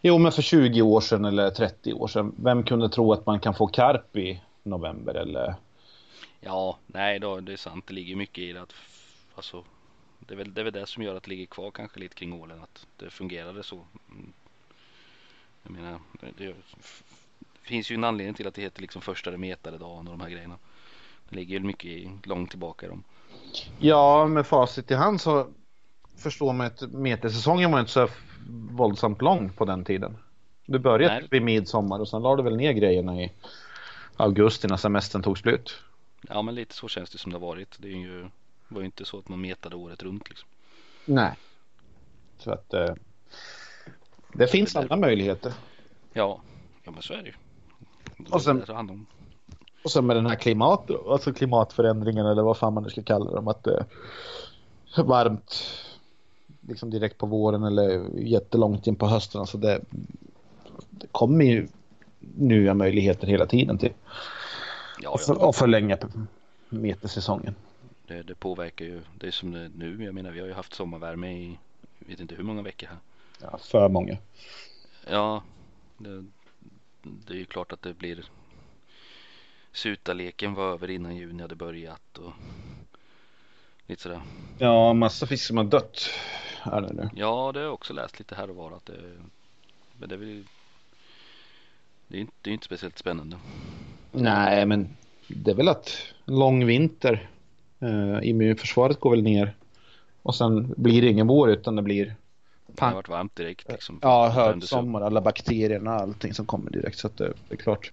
Jo men för 20 år sedan eller 30 år sedan, vem kunde tro att man kan få karp i november eller Ja, nej då, det är sant. Det ligger mycket i det att alltså, det är, väl, det är väl det som gör att det ligger kvar kanske lite kring ålen att det fungerade så. Mm. Jag menar, det, finns ju en anledning till att det heter liksom första remetade dagen och de här grejerna. Det ligger ju mycket långt tillbaka i dem. Ja, med facit i hand så förstår man att metersäsongen var inte så våldsamt lång på den tiden. Du började Nej. vid midsommar och sen la du väl ner grejerna i augusti när semestern tog slut. Ja, men lite så känns det som det har varit. Det är ju, det var ju inte så att man metade året runt liksom. Nej. Så att eh, det finns andra möjligheter. Ja, ja men så är det ju. Och sen- Det det det. Och sen med den här klimat, alltså klimatförändringen eller vad fan man nu ska kalla dem. Att det är varmt liksom direkt på våren eller jättelångt in på hösten. Alltså det, det kommer ju nya möjligheter hela tiden till Ja, att för, att förlänga metersäsongen. Det, det påverkar ju. Det är som det är nu. Jag menar vi har ju haft sommarvärme i vet inte hur många veckor här. Ja, för många. Ja, det, det är ju klart att det blir Sutaleken var över innan juni hade börjat och lite sådär. Ja, massa fisk som har dött. Är det nu. Ja, det har jag också läst lite här och var att det men det är väl det är inte, det är inte speciellt spännande. Nej, men det är väl att lång vinter. Eh, immunförsvaret går väl ner. Och sen blir det ingen vår utan det blir Det har varit varmt direkt liksom. Ja, högsommar, alla bakterierna, allting som kommer direkt. Så det, det är klart,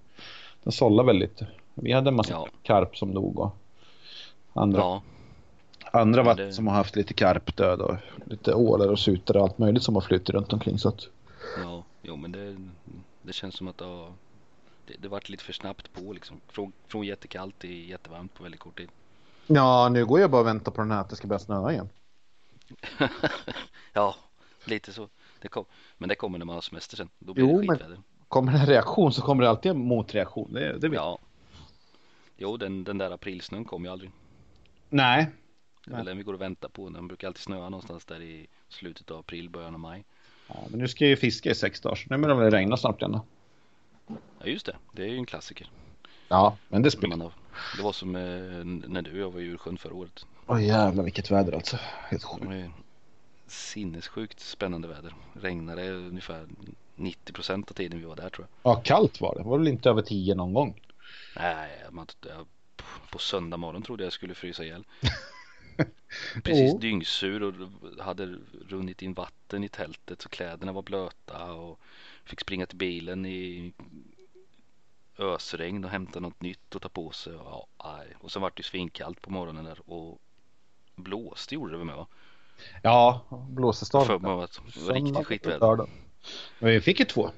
den sållar väl lite. Vi hade en massa Ja. karp som dog och andra, Ja, andra vatten det- som har haft lite karpdöd och lite ålar och sutar och allt möjligt som har flyttat runt omkring. Så att, ja, jo men det, det känns som att det har det, det varit lite för snabbt på liksom. Från, från jättekallt till jättevarmt på väldigt kort tid. Ja, nu går jag bara och väntar på den här att det ska börja snöa igen. ja, lite så. Det kom, men det kommer när man har semester sen. Då blir Jo, det men- skitväder. Kommer det en reaktion så kommer det alltid en motreaktion. Det, det vet. Ja. Jo, den, den där aprilsnön kom ju aldrig. Nej, Det är väl den vi går och väntar på. Den brukar alltid snöa någonstans där i slutet av april, början av maj. ja, men nu ska jag ju fiska i sex dagar så nu börjar det regna snart igen. Ja, just det. Det är ju en klassiker. Ja, men det spelar Man har, det var som eh, när du och jag var i Djursjön förra året. Åh jävlar vilket väder alltså. Helt Det sjukt. sinnessjukt spännande väder. Regnade ungefär 90 procent av tiden vi var där tror jag. Ja, kallt var det. Det var väl inte över 10 någon gång. Nej, man, på söndag morgon trodde jag skulle frysa ihjäl. Precis Jo. dyngsur och hade runnit in vatten i tältet så kläderna var blöta och fick springa till bilen i ösregn och hämta något nytt och ta på sig. Och, ja, nej. och sen vart det ju svinkallt på morgonen där och blåste gjorde det med va? Ja, blåste storm. För mig att det var riktigt skitväder. Men vi fick ju två.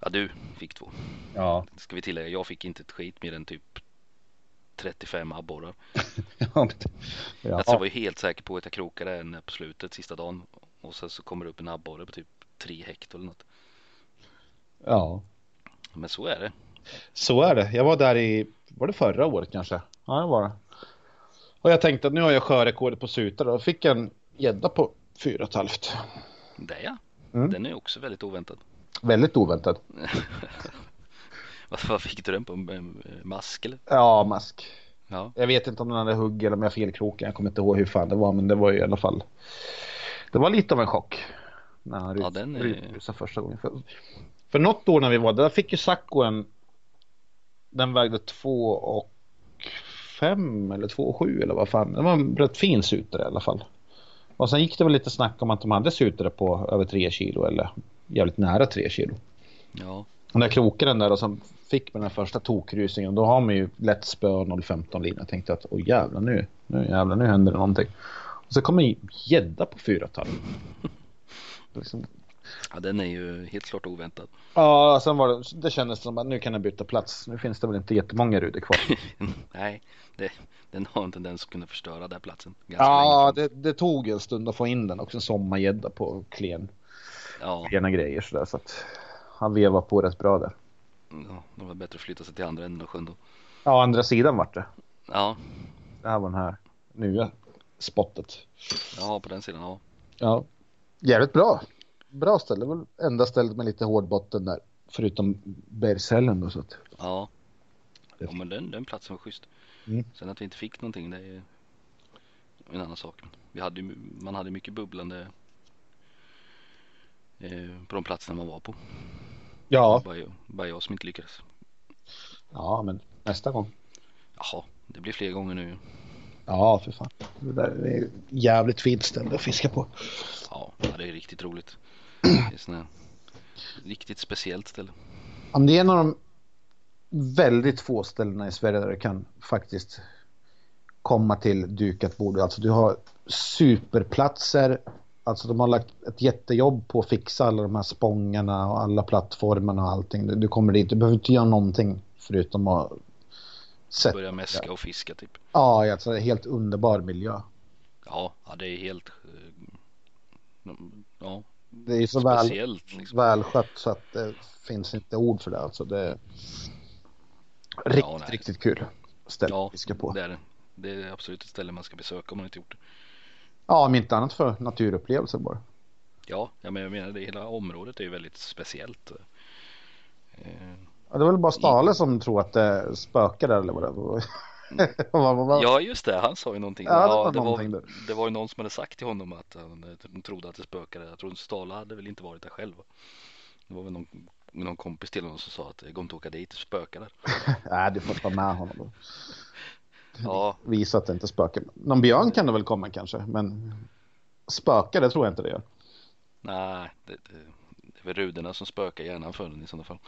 Ja du fick två. Ja. Ska vi tillägga, jag fick inte ett skit mer än typ 35 abborrar. ja. Alltså jag var ju helt säker på att jag krokade en på slutet sista dagen och sen så kommer det upp en abborre på typ 3 hektar eller något. Ja. Men så är det. Så är det. Jag var där i, var det förra året kanske? Ja, det var det. Och jag tänkte att nu har jag sjörekordet på sutar och fick en gädda på fyra och ett halvt. Det ja. Mm. Den är också väldigt oväntad. Väldigt oväntad. Vad fick du den på? Mask eller? Ja, mask. Ja. Jag vet inte om den hade hugg eller om jag fel kroken. Jag kommer inte ihåg hur fan det var, men det var ju i alla fall. Det var lite av en chock. När han Ja, den är- första gången. För, för något år när vi var där fick ju Sacco en. Den vägde två och fem eller två och sju eller vad fan. Det var en rätt fin sutare i alla fall. Och sen gick det väl lite snack om att de hade sutare på över tre kilo eller jävligt nära tre kilo. Ja. Och när jag krokade den där och sen fick man den första tokrusningen då har man ju lätt spö 015 lina. Jag tänkte att åh jävlar nu, nu jävlar nu händer det någonting. Och så kommer gädda på fyra tal. liksom, ja, den är ju helt klart oväntad. ja, sen var det, det kändes som att nu kan jag byta plats. Nu finns det väl inte jättemånga ruder kvar. Nej, det, den har en tendens att kunna förstöra den platsen. Ja, det, det tog en stund att få in den. Också en sommargädda på klen, Ja, klena grejer sådär. Så att han vevar på rätt bra där. ja, det var bättre att flytta sig till andra änden av sjön då. Ja, andra sidan vart det. Ja, Det här var den här nya spottet. ja, på den sidan, ja. Ja, jävligt bra. Bra ställe. Det var enda stället med lite hård botten där. Förutom bergshällen då så att. Ja, ja men den, den platsen var schysst. Mm. Sen att vi inte fick någonting, det är en annan sak. Vi hade, man hade mycket bubblande eh, på de platserna man var på. Ja. Bara, jag- bara jag som inte lyckades. Ja, men nästa gång. Jaha, det blir fler gånger nu. Ja, för fan. Det där är jävligt fint ställe att fiska på. Ja, det är riktigt roligt. Det är riktigt speciellt ställe. Ja, det är en av de väldigt få ställena i Sverige där du kan faktiskt komma till dukat bord. Alltså du har superplatser. Alltså de har lagt ett jättejobb på att fixa alla de här spångarna och alla plattformarna och allting. Du, du kommer dit, du behöver inte göra någonting förutom att sätta. Börja mäska och fiska typ. Ja, alltså det är helt underbar miljö. Ja, ja det är helt eh, ja, Det är så väl, liksom. välskött så att det finns inte ord för det. Alltså det är riktigt, nej. riktigt kul ställe Ja, att fiska på. det är det. Det är absolut ett ställe man ska besöka om man inte gjort det. Ja, om inte annat för naturupplevelser bara. Ja, ja men jag menar det hela området är ju väldigt speciellt. Eh, Ja, det var väl bara Stale som tror att det spökar där eller vad det var. Ja just det, han sa ju någonting. Ja, det Ja, var det, var, någonting där. det var ju någon som hade sagt till honom att han eh, trodde att det spökade. Jag tror Stala hade väl inte varit där själv. Det var väl någon, någon kompis till honom som sa att det går inte att åka dit, det spökar där. Nej, du får ta med honom och Ja, visa att det inte spökar. Någon björn kan det väl komma kanske, men spökar det tror jag inte det gör. nej, det, det, det är väl ruderna som spökar hjärnan för den i sådana fall.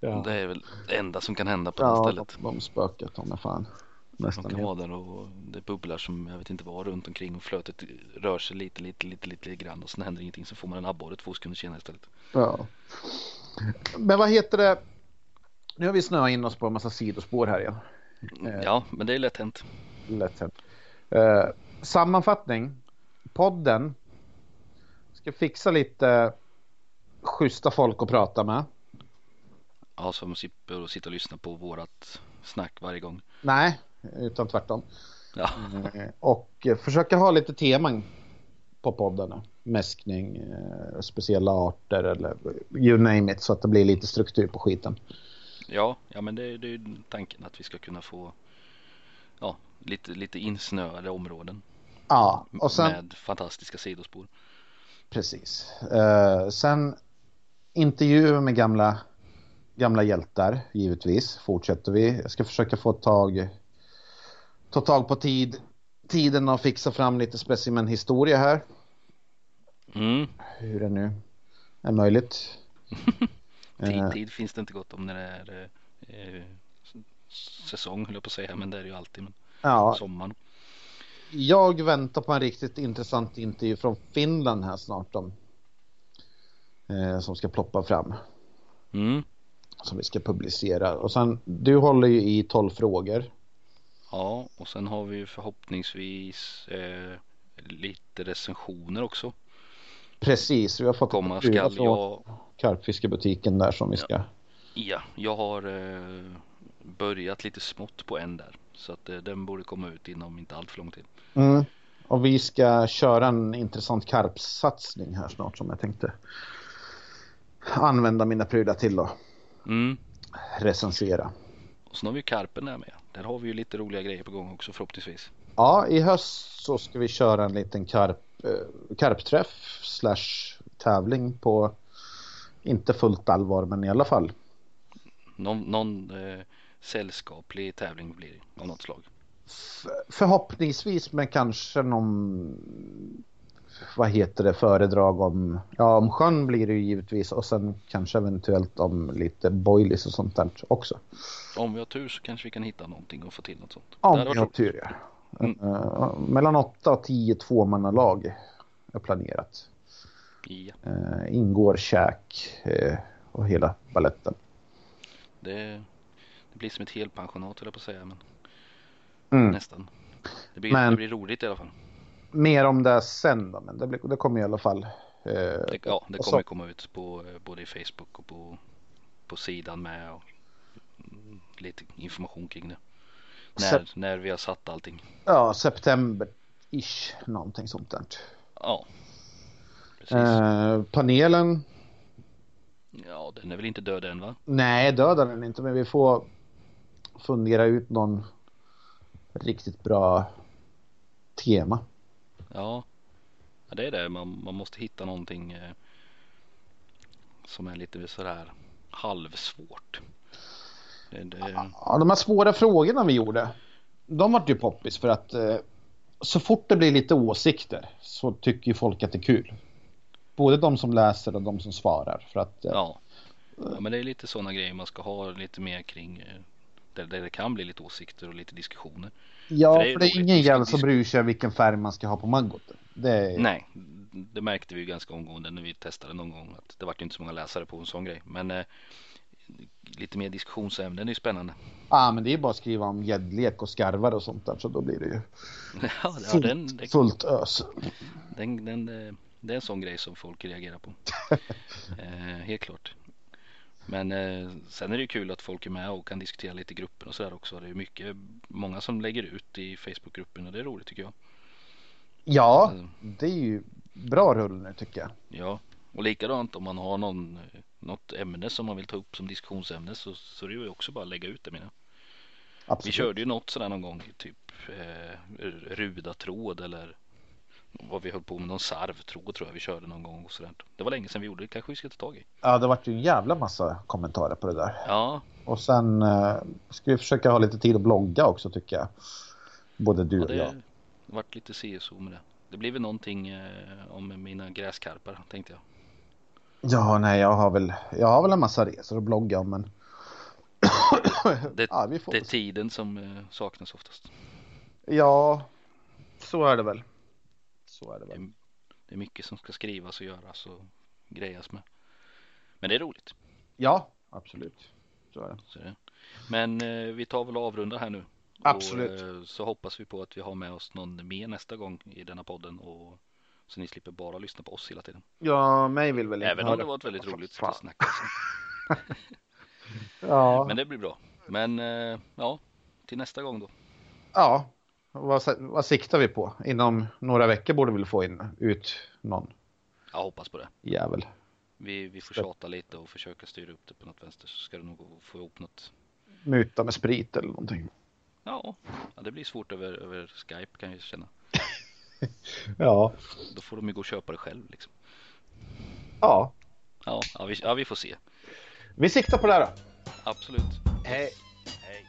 Ja, Det är väl det enda som kan hända på det ja stället. de, de spökar ta mig fan. De Nästan kan helt. vara där och det bubblar som jag vet inte vad runt omkring och flötet rör sig lite, lite, lite, lite, lite grann och sen händer ingenting så får man en abborre två sekunder senare istället. Ja. Men vad heter det? Nu har vi snöat in oss på en massa sidospår här igen. Eh. Ja, men det är lätt hänt. Lätt hänt. Eh, sammanfattning. Podden ska fixa lite schyssta folk att prata med. Ja, som slipper sitta och lyssna på vårat snack varje gång. Nej, utan tvärtom. Ja, Eh, och eh, försöka ha lite teman på poddarna. Mäskning, eh, speciella arter eller you name it så att det blir lite struktur på skiten. ja, ja men det, det är ju tanken att vi ska kunna få ja, lite, lite insnöade områden Ja, och sen med fantastiska sidospår. precis. Eh, sen intervjuer med gamla gamla hjältar givetvis fortsätter vi. Jag ska försöka få tag ta tag på tid tiden och fixa fram lite specimenhistoria här. Mm. Hur det nu är möjligt. Tid, Eh, tid finns det inte gott om när det är eh, eh, säsong höll jag på att säga men det är det ju alltid. Men ja, sommaren. jag väntar på en riktigt intressant intervju från Finland här snart om, eh, som ska ploppa fram. Mm. Som vi ska publicera. Och sen, du håller ju i 12 frågor. Ja och sen har vi ju förhoppningsvis eh, lite recensioner också. Precis, vi har fått Komma skall från jag. karpfiskebutiken där som vi ska. Ja, jag har eh, börjat lite smått på en där. Så att eh, den borde komma ut inom inte allt för lång tid. Mm. Och vi ska köra en intressant karpsatsning här snart som jag tänkte använda mina prylar till att Mm. recensera. Och sen har vi ju Karpen där med. Där har vi ju lite roliga grejer på gång också förhoppningsvis. Ja, i höst så ska vi köra en liten karp, eh, karpträff slash tävling på inte fullt allvar men i alla fall. Någon, någon eh, sällskaplig tävling blir det av något slag. F- förhoppningsvis med kanske någon vad heter det föredrag om ja om sjön blir det ju givetvis och sen kanske eventuellt om lite boilies och sånt där också. Om vi har tur så kanske vi kan hitta någonting och få till något sånt. Om vi har tur ja. Mm. Eh, mellan 8 och 10 tvåmannalag är planerat. Ja, Uh, ingår käk eh, och hela balletten. det, det blir som ett helpensionat höll jag på att säga. Men Mm. nästan. Det blir, Men- det blir roligt i alla fall. Mer om det sen då, men det, blir, det kommer i alla fall. eh, Det, ja, det och så- kommer komma ut på eh, både i Facebook och på, på sidan med. Och, mm, lite information kring det. När, Sep- när vi har satt allting. Ja, september-ish, någonting sånt där. Ja, precis. Eh, panelen, Ja, den är väl inte död än va? nej dödar den inte, men vi får fundera ut någon riktigt bra tema. Ja, ja det är det. Man, man måste hitta någonting eh, som är lite sådär halvsvårt. Det, det, Ja, de här svåra frågorna vi gjorde, de vart ju poppis för att eh, så fort det blir lite åsikter så tycker ju folk att det är kul. Både de som läser och de som svarar. För att, eh, ja. ja, men det är lite sådana grejer man ska ha lite mer kring. eh, Där, där det kan bli lite åsikter och lite diskussioner. Ja, för för det är det är, ingen jävel som bryr sig vilken färg man ska ha på maggoten. Det är, Nej, det märkte vi ju ganska omgående när vi testade någon gång. Att det var inte så många läsare på en sån grej. Men eh, lite mer diskussionsämnen är ju spännande. ah, men det är bara att skriva om gäddlek och skarvar och sånt där så då blir det ju Ja, ja fullt, den, den, fullt ös. Den, den, eh, det är en sån grej som folk reagerar på. eh, helt klart. Men eh, sen är det ju kul att folk är med och kan diskutera lite i gruppen och sådär också. Det är mycket, många som lägger ut i Facebookgruppen och det är roligt tycker jag. Ja, Mm. det är ju bra rull nu tycker jag. Ja, och likadant om man har någon, eh, något ämne som man vill ta upp som diskussionsämne så, så det är ju också bara att lägga ut det menar jag. Vi Absolut. körde ju något sådär någon gång, typ eh, rudatråd eller vad vi höll på med, någon sarvtråd tror jag vi körde någon gång och sådär. Det var länge sedan vi gjorde det, kanske vi ska ta tag i. Ja, det vart ju en jävla massa kommentarer på det där. Ja, Och sen eh, ska vi försöka ha lite tid att blogga också tycker jag. Både du Ja, och jag. det vart lite CSO med det. Det blir väl någonting eh, om mina gräskarpar tänkte jag. Ja, nej, jag har väl, jag har väl en massa resor att blogga om men. Det, ja, det är tiden som eh, saknas oftast. Ja, så är det väl. Så är det väl. är, det är mycket som ska skrivas och göras och grejas med. Men det är roligt. Ja, absolut. Så är det. Så det. Men eh, vi tar väl och avrunda här nu. Absolut. Och, eh, så hoppas vi på att vi har med oss någon mer nästa gång i denna podden. Och så ni slipper bara lyssna på oss hela tiden. Ja, mig vill väl inte Även om det var ett väldigt roligt snack. Ja, Men det blir bra. Men eh, ja, till nästa gång då. ja. Vad, vad siktar vi på? Inom några veckor borde vi få in ut någon Jag hoppas på det. jävel. Vi, vi får tjata lite och försöka styra upp det på något vänster så ska det nog få ihop något. Muta med sprit eller någonting. Ja, ja det blir svårt över, över Skype kan jag känna. Ja. Då får de ju gå och köpa det själv liksom. Ja. Ja, ja, vi, ja vi får se. Vi siktar på det här då. Absolut. Hej. Hej.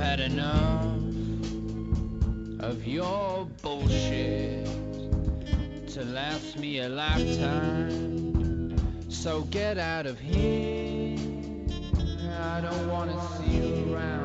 Had enough of your bullshit to last me a lifetime. So get out of here. I don't wanna see you around.